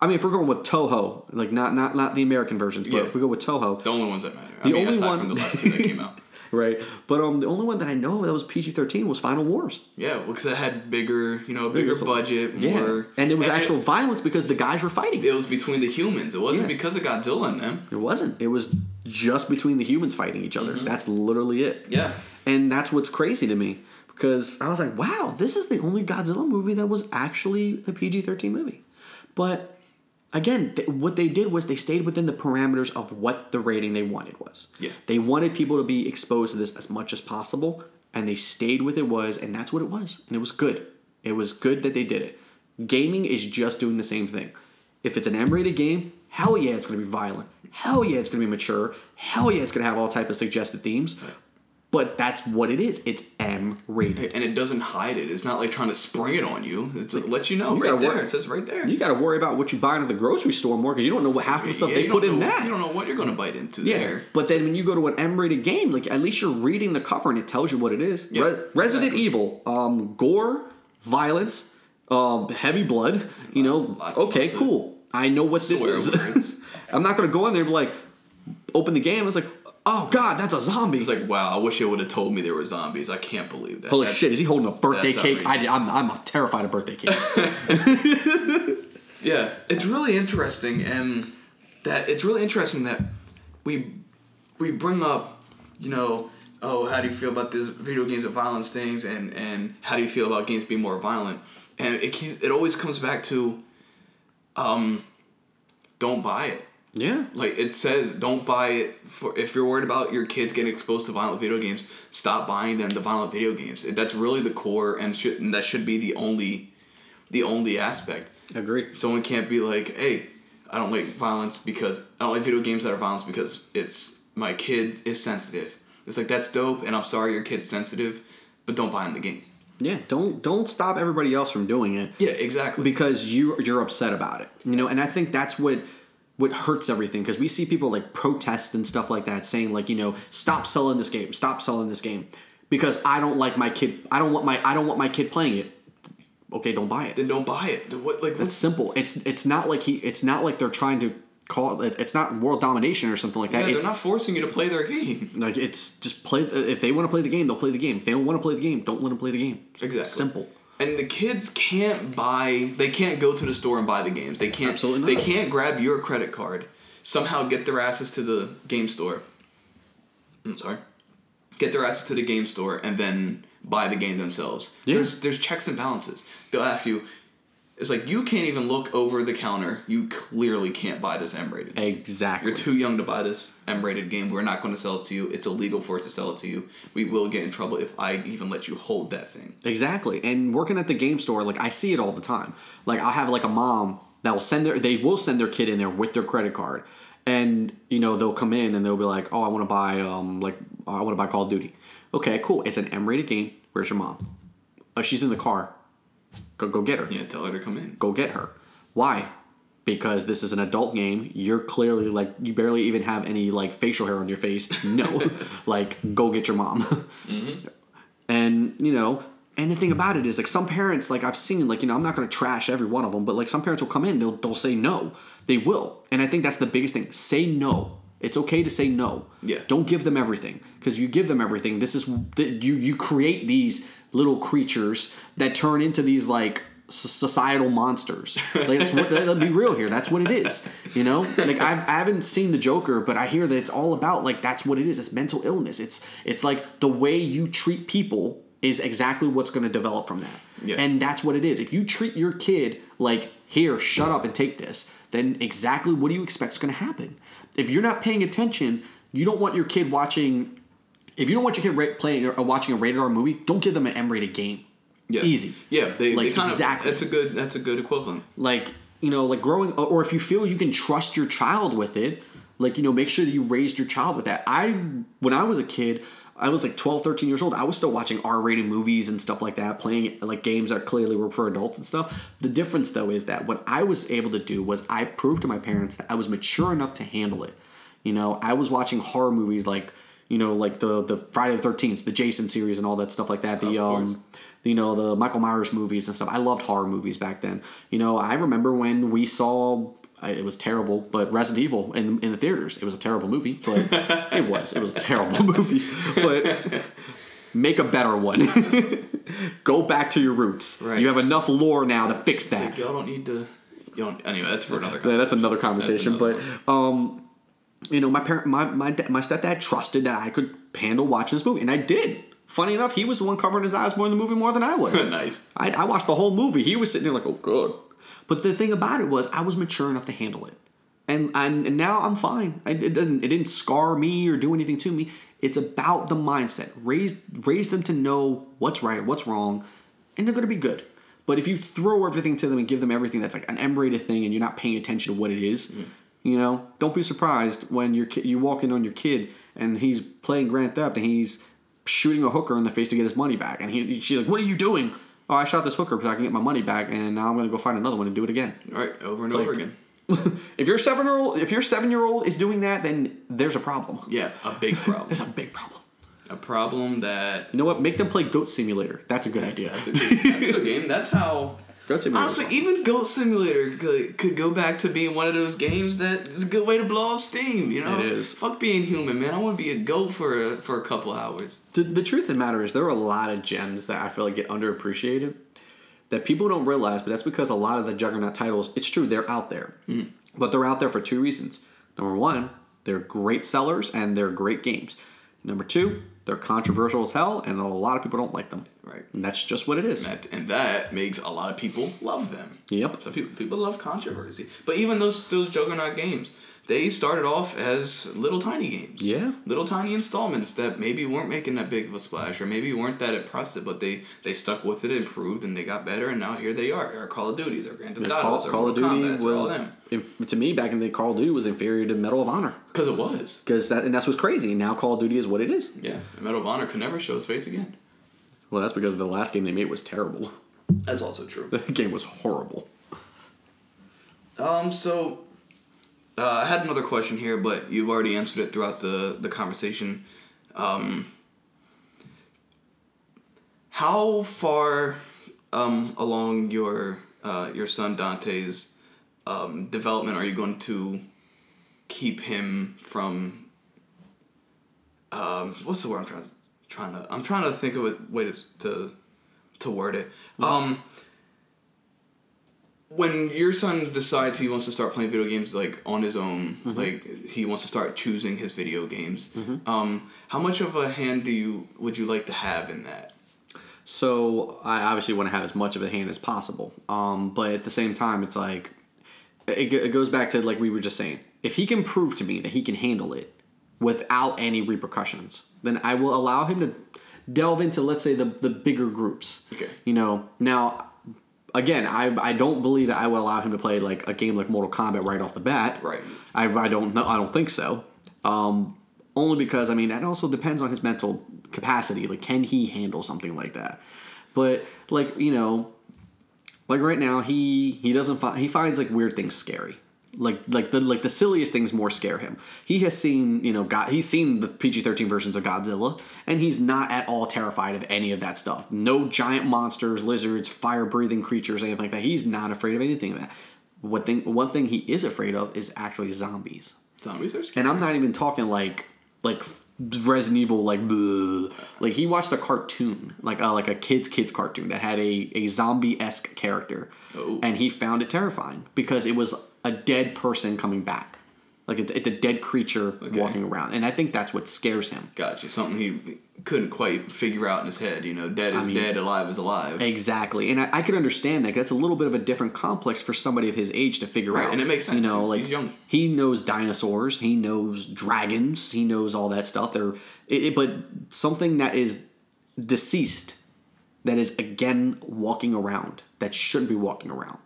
I mean if we're going with Toho, like not not not the American versions, but Yeah. if we go with Toho, the only ones that matter. I The mean, only aside one- from the last two that came out. *laughs* right? But um the only one that I know that was PG thirteen was Final Wars. Yeah, because it had bigger, you know, a bigger was budget, Yeah, and it was actual violence because the guys were fighting. It was between the humans. It wasn't Yeah. because of Godzilla and them. It wasn't. It was just between the humans fighting each other. That's literally it. Mm-hmm. Yeah. And that's what's crazy to me because I was like, wow, this is the only Godzilla movie that was actually a PG 13 movie. But again, th- what they did was they stayed within the parameters of what the rating they wanted was. Yeah. They wanted people to be exposed to this as much as possible, and they stayed with it was, and that's what it was. And it was good. It was good that they did it. Gaming is just doing the same thing. If it's an M-rated game, hell yeah, it's going to be violent. Hell yeah, it's going to be mature. Hell yeah, it's going to have all type of suggested themes. But that's what it is. It's M-rated. And it doesn't hide it. It's not like trying to spring it on you. It's like, let you know You right there. work- It says right there. You got to worry about what you buy at the grocery store more because you don't know what half the stuff Yeah, they put don't in know- that. You don't know what you're going to bite into Yeah, there. but then when you go to an M-rated game, like at least you're reading the cover and it tells you what it is. Yeah, Re- Resident exactly. Evil, um, gore, violence, um, heavy blood. You know, Lots- lots- okay, lots cool. I know what this is. *laughs* I'm not gonna go in there and be like, open the game. It's like, oh god, that's a zombie. It's like, wow, I wish it would have told me there were zombies. I can't believe that. Holy That's- shit! Is he holding a birthday cake? I, outrageous. I'm I'm terrified of birthday cakes. *laughs* *laughs* Yeah, it's really interesting, and that it's really interesting that we we bring up, you know, oh, how do you feel about this video games with violence things, and and how do you feel about games being more violent, and it keeps, it always comes back to, um, don't buy it. Yeah, Like it says, don't buy it for if you're worried about your kids getting exposed to violent video games. Stop buying them the violent video games. That's really the core, and should and that should be the only, the only aspect. agree. Someone can't be like, hey, I don't like violence because I don't like video games that are violence because it's my kid is sensitive. It's like that's dope, and I'm sorry your kid's sensitive, but don't buy in the game. Yeah, don't don't stop everybody else from doing it. Yeah, exactly. because you you're upset about it you know and i think that's what what hurts everything because we see people like protest and stuff like that saying like you know stop selling this game stop selling this game because i don't like my kid i don't want my i don't want my kid playing it. Okay don't buy it. Then don't buy it. What like it's what's simple. It's it's not like he it's not like they're trying to call it it's not world domination or something like that. Yeah, they're it's not forcing you to play their game. *laughs* like it's just play if they want to play the game they'll play the game. If they don't want to play the game don't let them play the game. Exactly. simple And the kids can't buy. They can't go to the store and buy the games. They can't. Absolutely not. They can't grab your credit card. Somehow get their asses to the game store. I'm sorry. Get their asses to the game store and then buy the game themselves. Yeah. There's there's checks and balances. They'll ask you. It's like you can't even look over the counter. You clearly can't buy this M-rated. Exactly. You're too young to buy this M-rated game. We're not going to sell it to you. It's illegal for us to sell it to you. We will get in trouble if I even let you hold that thing. Exactly. And working at the game store, like I see it all the time. Like I'll have like a mom that will send their they will send their kid in there with their credit card. And you know, they'll come in and they'll be like, "Oh, I want to buy um like I want to buy Call of Duty." Okay, cool. It's an M-rated game. Where's your mom? Oh, she's in the car. Go go get her. Yeah, tell her to come in. Go get her. Why? Because this is an adult game. You're clearly like you barely even have any like facial hair on your face. No. *laughs* like go get your mom. Mm-hmm. And you know, and the thing about it is like some parents like I've seen like you know I'm not going to trash every one of them, but like some parents will come in they'll they'll say no. They will. And I think that's the biggest thing. Say no. It's okay to say no. Yeah. Don't give them everything because you give them everything. This is you you create these little creatures that turn into these like societal monsters. Like that's what let's be real here. That's what it is. You know, like I've, I haven't seen the Joker, but I hear that it's all about like that's what it is. It's mental illness. It's it's like the way you treat people is exactly what's going to develop from that. Yeah. And that's what it is. If you treat your kid like here, shut up and take this, then exactly what do you expect is going to happen? If you're not paying attention, you don't want your kid watching. If you don't want your kid ra- playing or watching a rated R movie, don't give them an M-rated game. Yeah. Easy. Yeah, they, Like, they kind exactly. of. That's a good. That's a good equivalent. like you know like growing uh, or if you feel you can trust your child with it like you know make sure that you raised your child with that i when i was a kid i was like 12 13 years old i was still watching r-rated movies and stuff like that playing like games that clearly were for adults and stuff the difference though is that what i was able to do was i proved to my parents that i was mature enough to handle it you know i was watching horror movies like you know like the the friday the 13th the jason series and all that stuff like that the um you know the Michael Myers movies and stuff. I loved horror movies back then. You know, I remember when we saw it was terrible, but Resident Evil in in the theaters. It was a terrible movie, but *laughs* it was it was a terrible movie. But make a better one. *laughs* Go back to your roots. Right. You have enough lore now to fix that. like, y'all don't need to. You don't. Anyway, that's for another. Yeah, that's another conversation. another but um, you know, my parent, my my my stepdad trusted that I could handle watching this movie, and I did. Funny enough, he was the one covering his eyes more in the movie more than I was. *laughs* Nice. I, I watched the whole movie. He was sitting there like, oh, good. But the thing about it was, I was mature enough to handle it, and and, and now I'm fine. I, it didn't it didn't scar me or do anything to me. It's about the mindset. Raise raise them to know what's right, what's wrong, and they're gonna be good. But if you throw everything to them and give them everything that's like an M-rated thing, and you're not paying attention to what it is, mm. You know, don't be surprised when your ki- you walk in on your kid and he's playing Grand Theft and he's shooting a hooker in the face to get his money back, and he's she's like, "What are you doing?" Oh, I shot this hooker so I can get my money back, and now I'm gonna go find another one and do it again. All right, over and It's over like- again. *laughs* if your seven year old, if your seven year old is doing that, then there's a problem. Yeah, a big *laughs* problem. There's a big problem. a problem that. You know what? Make them play Goat Simulator. That's a good idea. That's a good, that's a good game. That's how. Goat Simulator. Honestly, even Goat Simulator could, could go back to being one of those games that is a good way to blow off steam. You know, It is. Fuck being human, man. I want to be a goat for a, for a couple hours. the, the truth of the matter is there are a lot of gems that I feel like get underappreciated that people don't realize, but that's because a lot of the Juggernaut titles, it's true, they're out there. Mm. But they're out there for two reasons. Number one, they're great sellers and they're great games. Number two, they're controversial as hell and a lot of people don't like them. Right. And that's just what it is. That, and that makes a lot of people love them. Yep. Some people people love controversy, but even those those Juggernaut games, they started off as little tiny games. Yeah. little tiny installments that maybe weren't making that big of a splash, or maybe weren't that impressive, but they they stuck with it, improved, and they got better, and now here they are. Our Call of Duties, our Grand Theft Autos, our Call of Duty Kombats, or all them. to me back in the Call of Duty was inferior to Medal of Honor Because it was. because that and that's what's crazy. Now Call of Duty is what it is. Yeah, and Medal of Honor could never show its face again. Well, that's because the last game they made was terrible. That's also true. *laughs* The game was horrible. Um, so uh, I had another question here, but you've already answered it throughout the the conversation. Um, how far um, along your uh, your son Dante's um, development are you going to keep him from? Um, what's the word I'm trying to trying to I'm trying to think of a way to to, to word it. Um, when your son decides he wants to start playing video games like on his own, like he wants to start choosing his video games, um, how much of a hand do you would you like to have in that? So I obviously want to have as much of a hand as possible. Um, but at the same time, it's like it, it goes back to like we were just saying. If he can prove to me that he can handle it without any repercussions, then I will allow him to delve into let's say the the bigger groups. Okay. You know, now again, I I don't believe that I will allow him to play like a game like Mortal Kombat right off the bat. Right. I, I don't know. I don't think so. Um, only because I mean that also depends on his mental capacity. Like, can he handle something like that? But like you know, like right now he he doesn't find he finds like weird things scary. Like like the like the silliest things more scare him. He has seen you know God he's seen the PG thirteen versions of Godzilla and he's not at all terrified of any of that stuff. No giant monsters, lizards, fire breathing creatures, anything like that. He's not afraid of anything of that. One thing one thing he is afraid of is actually zombies. Zombies are scary. And I'm not even talking like like Resident Evil like bleh. like he watched a cartoon like uh, like a kids kids cartoon that had a a zombie esque character, Oh. and he found it terrifying because it was a dead person coming back, like it's, it's a dead creature walking around, and I think that's what scares him. Gotcha. Something he couldn't quite figure out in his head. You know, dead is mean- dead, alive is alive. Exactly, and I, I can understand that. That's a little bit of a different complex for somebody of his age to figure Right, out. and it makes sense. You know, He's- like he's young. he knows dinosaurs, he knows dragons, he knows all that stuff. There, but something that is deceased, that is again walking around, that shouldn't be walking around.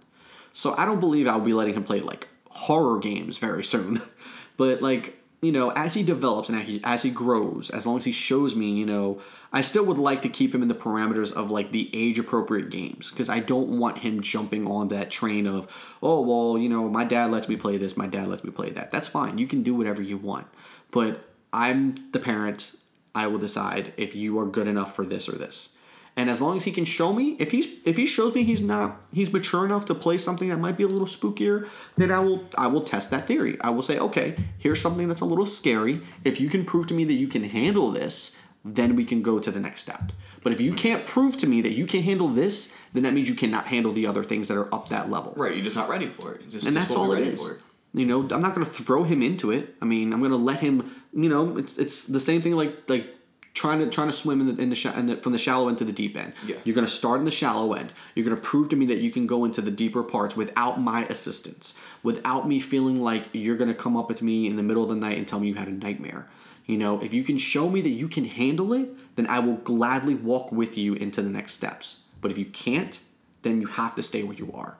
So I don't believe I'll be letting him play like horror games very soon. *laughs* but like, you know, as he develops and as he, as he grows, as long as he shows me, you know, I still would like to keep him in the parameters of like the age appropriate games because I don't want him jumping on that train of, oh, well, you know, my dad lets me play this, my dad lets me play that. That's fine. You can do whatever you want. But I'm the parent. I will decide if you are good enough for this or this. And as long as he can show me, if he's if he shows me he's not he's mature enough to play something that might be a little spookier, then I will I will test that theory. I will say, okay, here's something that's a little scary. If you can prove to me that you can handle this, then we can go to the next step. But if you can't prove to me that you can handle this, then that means you cannot handle the other things that are up that level. right, you're just not ready for it. Just, And that's all it is. for You know, I'm not going to throw him into it. I mean, I'm going to let him. You know, it's it's the same thing like like trying to trying to swim in the in the, sha- in the from the shallow end to the deep end. Yeah. You're going to start in the shallow end. You're going to prove to me that you can go into the deeper parts without my assistance, without me feeling like you're going to come up with me in the middle of the night and tell me you had a nightmare. You know, if you can show me that you can handle it, then I will gladly walk with you into the next steps. But if you can't, then you have to stay where you are.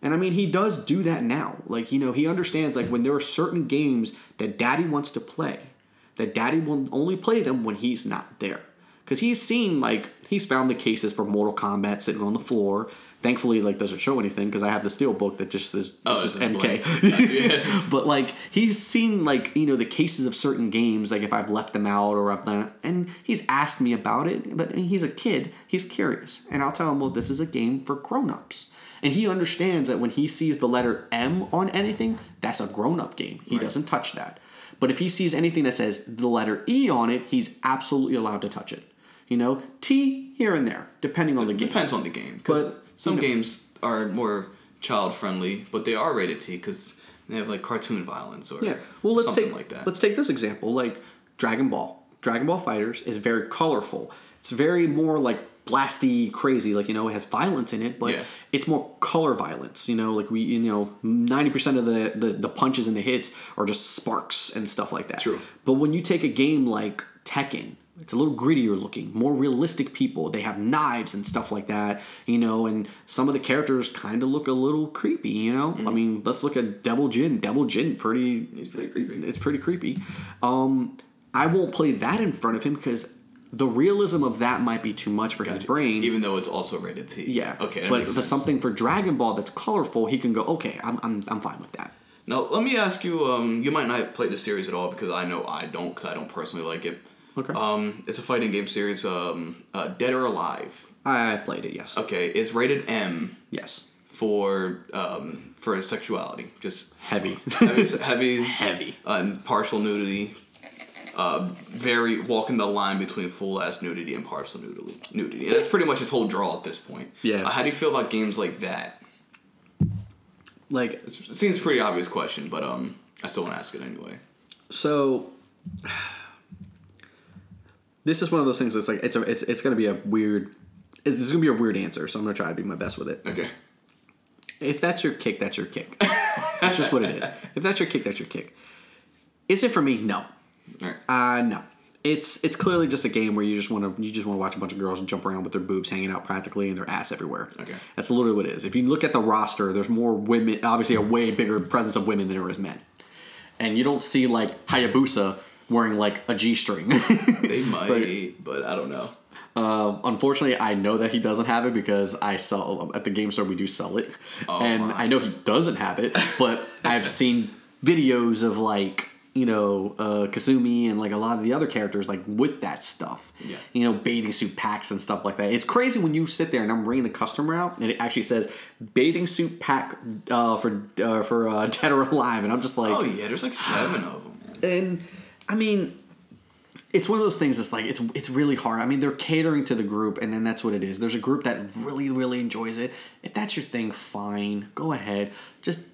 And I mean, he does do that now. Like, you know, he understands, like, when there are certain games that daddy wants to play, that daddy will only play them when he's not there. Because he's seen, like, he's found the cases for Mortal Kombat sitting on the floor. Thankfully, like, doesn't show anything because I have the steel book that just is Oh, this is MK. *laughs* But like he's seen like you know the cases of certain games like if I've left them out or I've done and he's asked me about it but he's a kid he's curious. And I'll tell him well this is a game for grown-ups. And he understands that when he sees the letter M on anything that's a grown-up game. He doesn't touch that but if he sees anything that says the letter E on it he's absolutely allowed to touch it you know T here and there depending on the game Depends on the game. But, some you know- games are more child friendly, but they are rated T because they have like cartoon violence or Yeah. Well, let's something take like that. let's take this example, like Dragon Ball. Dragon Ball FighterZ is very colorful. It's very more like blasty, crazy. Like you know, it has violence in it, but Yeah. it's more color violence. You know, like we, you know, ninety percent of the, the the punches and the hits are just sparks and stuff like that. True. But when you take a game like Tekken, it's a little grittier looking, more realistic people. They have knives and stuff like that, you know, and some of the characters kind of look a little creepy, you know. I mean, let's look at Devil Jin. Devil Jin, pretty. He's pretty creepy. It's pretty creepy. Um, I won't play that in front of him because the realism of that might be too much for his brain. Even though it's also rated T. yeah. Okay. But for something for Dragon Ball that's colorful, he can go. Okay, I'm I'm I'm fine with that. Now, let me ask you. Um, you might not play the series at all because I know I don't because I don't personally like it. Okay. Um, it's a fighting game series. Um, uh, Dead or Alive. I played it. Yes. Okay, it's rated M Yes. for um, for sexuality. Just Heavy. heavy, heavy, *laughs* Heavy. uh, and partial nudity. Uh, very walking the line between full ass nudity and partial nudity. Nudity. And that's pretty much his whole draw at this point. Yeah. Uh, how do you feel about games like that? like It seems pretty obvious question, but um, I still want to ask it anyway. so. This is one of those things that's like it's a, it's it's going to be a weird this is gonna be a weird answer, so I'm gonna try to be my best with it. Okay. If that's your kick, that's your kick. that's just what it is. *laughs* If that's your kick, that's your kick. Is it for me? No. All right. Uh no. It's it's clearly just a game where you just want to you just want to watch a bunch of girls jump around with their boobs hanging out practically and their ass everywhere. Okay. That's literally what it is. If you look at the roster, there's more women, obviously a way bigger presence of women than there is men. And you don't see like Hayabusa wearing like a G string. They *laughs* might, but I don't know. Uh, unfortunately, I know that he doesn't have it because I sell at the game store. We do sell it, Oh, and my. I know he doesn't have it. But I've *laughs* seen videos of like you know uh, Kasumi and like a lot of the other characters like with that stuff. Yeah. You know, bathing suit packs and stuff like that. It's crazy when you sit there and I'm reading the customer out and it actually says bathing suit pack uh, for uh, for uh, *laughs* Dead or Alive, and I'm just like, Oh yeah, there's like seven of them. Man. and I mean, it's one of those things that's like it's it's really hard. I mean, they're catering to the group, and then that's what it is. There's a group that really really enjoys it. If that's your thing, fine, go ahead. Just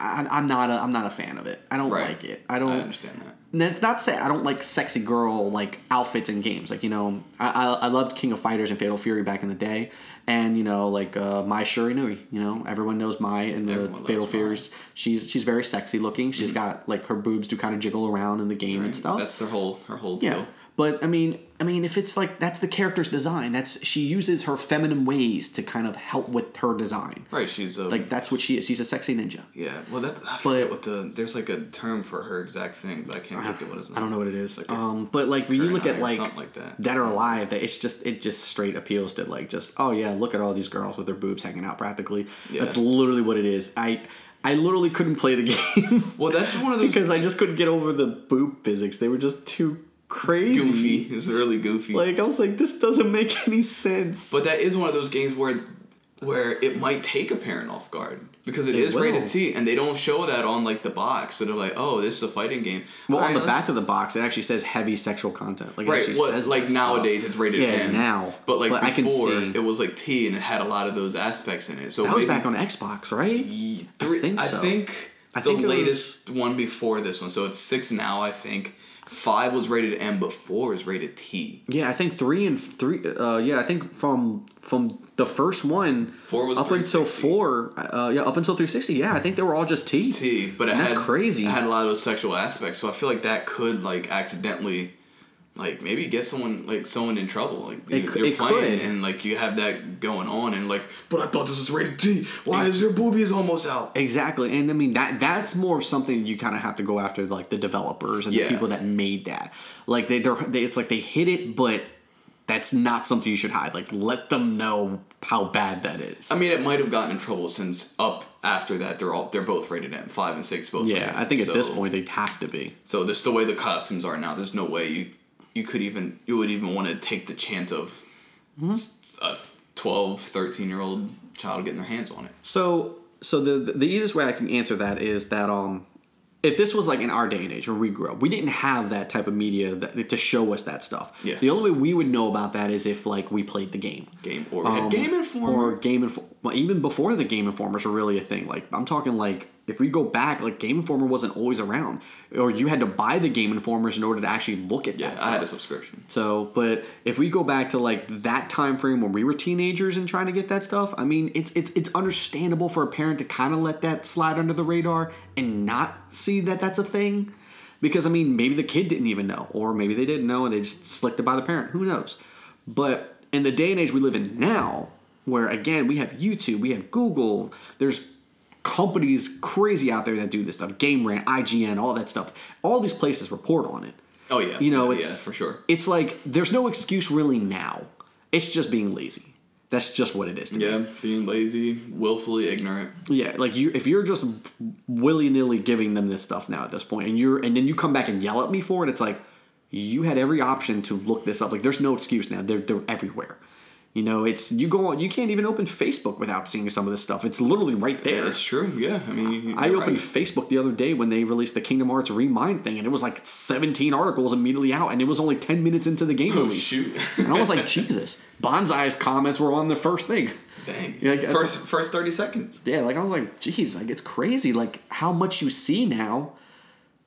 I, I'm not a I'm not a fan of it. I don't Right. like it. I don't. I understand that. And it's not to say I don't like sexy girl like outfits in games. Like you know, I I, I loved King of Fighters and Fatal Fury back in the day, and you know like uh, Mai Shiranui. You know, everyone knows Mai in the Everyone Fatal Mai. Mm-hmm. Furies. She's she's very sexy looking. She's got like her boobs do kind of jiggle around in the game and stuff. That's their whole her whole yeah. deal. But I mean, I mean, if it's like that's the character's design, that's she uses her feminine ways to kind of help with her design. Right, she's a Like that's what she is. She's a sexy ninja. yeah. Well, that's I forget what the there's like a term for her exact thing, but I can't think of what it's. I don't know what it is. Like um, but like when you look at like, something like that. Dead or Alive, that it's just it just straight appeals to like just oh yeah, look at all these girls with their boobs hanging out practically. Yeah. That's literally what it is. I I literally couldn't play the *laughs* game Well, that's one of those because I just couldn't get over the boob physics. They were just too crazy. goofy. It's really goofy. Like I was like, this doesn't make any sense. But that is one of those games where where it might take a parent off guard because it It is rated. T, and they don't show that on like the box. So they're like, "Oh, this is a fighting game." Well, on the back of the box, it actually says heavy sexual content. Like, it right, what, says like that stuff. nowadays it's rated Yeah, M. now. but like But before it was like T, and it had a lot of those aspects in it. So That was back on Xbox, right? Ye- I three- think I think I the think it was- latest one before this one. So it's six now. I think five was rated M, but four is rated T. Yeah, I think three and three. Uh, yeah, I think from from the first one, Four was up until 360. four. Uh, yeah, up until three sixty. Yeah, I think they were all just T. T, but it that's had crazy. It had a lot of those sexual aspects, so I feel like that could like accidentally, like maybe get someone like someone in trouble. Like It you're it playing could. and like you have that going on, and like, but I thought this was rated T. Why is your boobies almost out? Exactly, and I mean that that's more of something you kind of have to go after like the developers and Yeah. the people that made that. Like they, they're they, it's like they hit it, but that's not something you should hide. Like let them know how bad that is. I mean, it might have gotten in trouble since up after that they're all they're both rated M, five and six both. yeah, I think M. at this point they'd have to be. So this the way the costumes are now. There's no way you you could even you would even want to take the chance of Mm-hmm. a 12, 13 year old child getting their hands on it. So so the the easiest way I can answer that is that um if this was like in our day and age where we grew up, we didn't have that type of media that, to show us that stuff. Yeah. The only way we would know about that is if like we played the game. Game or Um, Game Informer. or Game Informer. Well, even before the Game Informers were really a thing. Like I'm talking like if we go back, like Game Informer wasn't always around, or you had to buy the Game Informers in order to actually look at yeah, that. I had a subscription. So, but if we go back to like that time frame when we were teenagers and trying to get that stuff, I mean, it's it's it's understandable for a parent to kind of let that slide under the radar and not see that that's a thing, because I mean, maybe the kid didn't even know, or maybe they didn't know and they just slicked it by the parent. Who knows? But in the day and age we live in now, where again we have YouTube, we have Google, there's companies crazy out there that do this stuff, Game Rant, IGN, all that stuff. All these places report on it. Oh yeah, You know, yeah, it's yeah, for sure. It's like there's no excuse really now. It's just being lazy. That's just what it is. To me. Yeah, being lazy, willfully ignorant. Yeah, like you, if you're just willy nilly giving them this stuff now at this point, and you're, and then you come back and yell at me for it, it's like you had every option to look this up. Like there's no excuse now. They're they're everywhere. You know, it's you go on. You can't even open Facebook without seeing some of this stuff. It's literally right there. That's true. Yeah, I mean, I opened right. Facebook the other day when they released the Kingdom Hearts Re:Mind thing, and it was like 17 articles immediately out, and it was only 10 minutes into the game Oh, release. shoot. and I was like, Jesus. Bonsai's comments were on the first thing. Dang. *laughs* Yeah, that's- first first thirty seconds. Yeah, like I was like, geez, like it's crazy, like how much you see now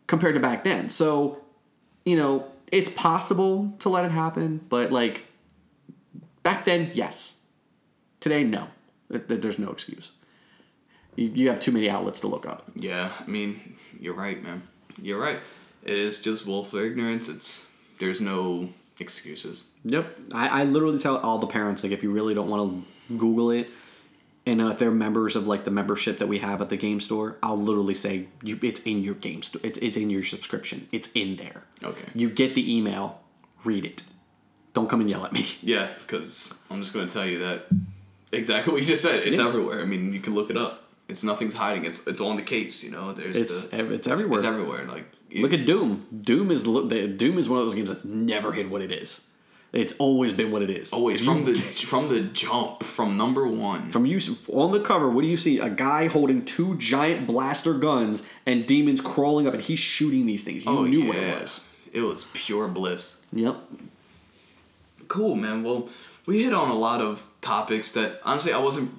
compared to back then. So, you know, it's possible to let it happen, but like back then, yes. Today, no. Th- th- There's no excuse. You, you have too many outlets to look up. Yeah, I mean, you're right, man. You're right. It is just willful ignorance. It's there's no excuses. Yep. I, I literally tell all the parents like if you really don't want to Google it, and uh, if they're members of like the membership that we have at the game store, I'll literally say you it's in your game store. It's it's in your subscription. It's in there. Okay. You get the email, read it. Don't come and yell at me. *laughs* Yeah, because I'm just gonna tell you that exactly what you just said. It's Yeah. everywhere. I mean, you can look it up. It's nothing's hiding. It's it's on the case. You know, there's It's the, ev- it's everywhere. It's everywhere. Like you- Look at Doom. Doom is Doom is one of those games that's never hid what it is. It's always been what it is. always If from you- the from the jump from number one. From you on the cover, what do you see? A guy holding two giant blaster guns and demons crawling up, and he's shooting these things. You oh knew yeah, what it was. It was pure bliss. Yep. Cool, man. Well, we hit on a lot of topics that honestly I wasn't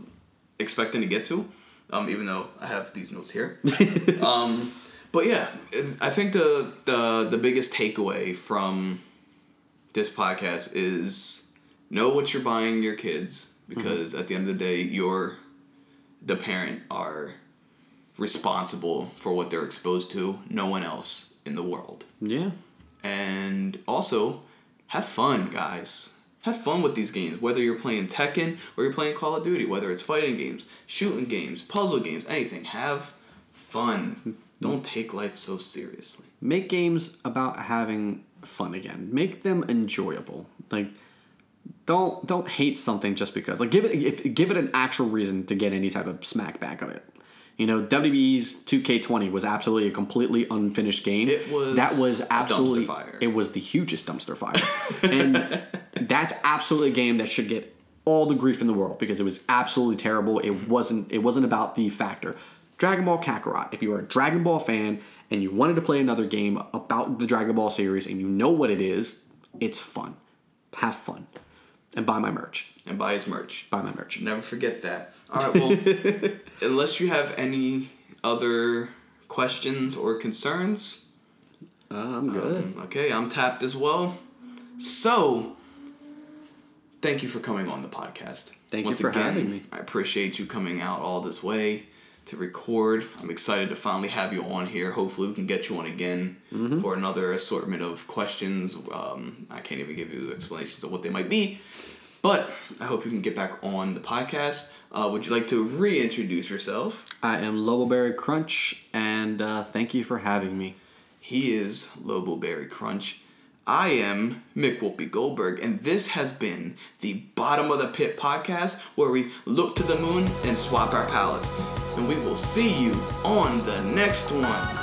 expecting to get to, um, even though I have these notes here. *laughs* um, but yeah, I think the, the the biggest takeaway from this podcast is know what you're buying your kids because at the end of the day, you're the parent are responsible for what they're exposed to. No one else in the world Yeah. and also have fun guys have fun with these games whether you're playing tekken or you're playing call of duty whether it's fighting games shooting games puzzle games anything have fun don't take life so seriously Make games about having fun again. Make them enjoyable. Like, don't don't hate something just because. Like, give it if, give it an actual reason to get any type of smack back of it. You know, WWE's 2K20 was absolutely a completely unfinished game. It was that was a absolutely dumpster fire. it was the hugest dumpster fire, *laughs* and that's absolutely a game that should get all the grief in the world because it was absolutely terrible. It wasn't it wasn't about the factor. Dragon Ball Kakarot. If you are a Dragon Ball fan and you wanted to play another game about the Dragon Ball series and you know what it is, it's fun. Have fun. And buy my merch. and buy his merch Buy my merch. never forget that all right well *laughs* unless you have any other questions or concerns Uh, I'm good. Okay, I'm tapped as well. So, thank you for coming on the podcast. Thank you for having me. I appreciate you coming out all this way to record. I'm excited to finally have you on here. Hopefully, we can get you on again Mm-hmm. for another assortment of questions. Um, I can't even give you explanations of what they might be. But I hope you can get back on the podcast. Uh, would you like to reintroduce yourself? I am Loboberry Crunch, and uh, thank you for having me. He is Lobo Berry Crunch. I am Mick Whoopi Goldberg, and this has been the Bottom of the Pit podcast where we look to the moon and swap our palettes. And we will see you on the next one.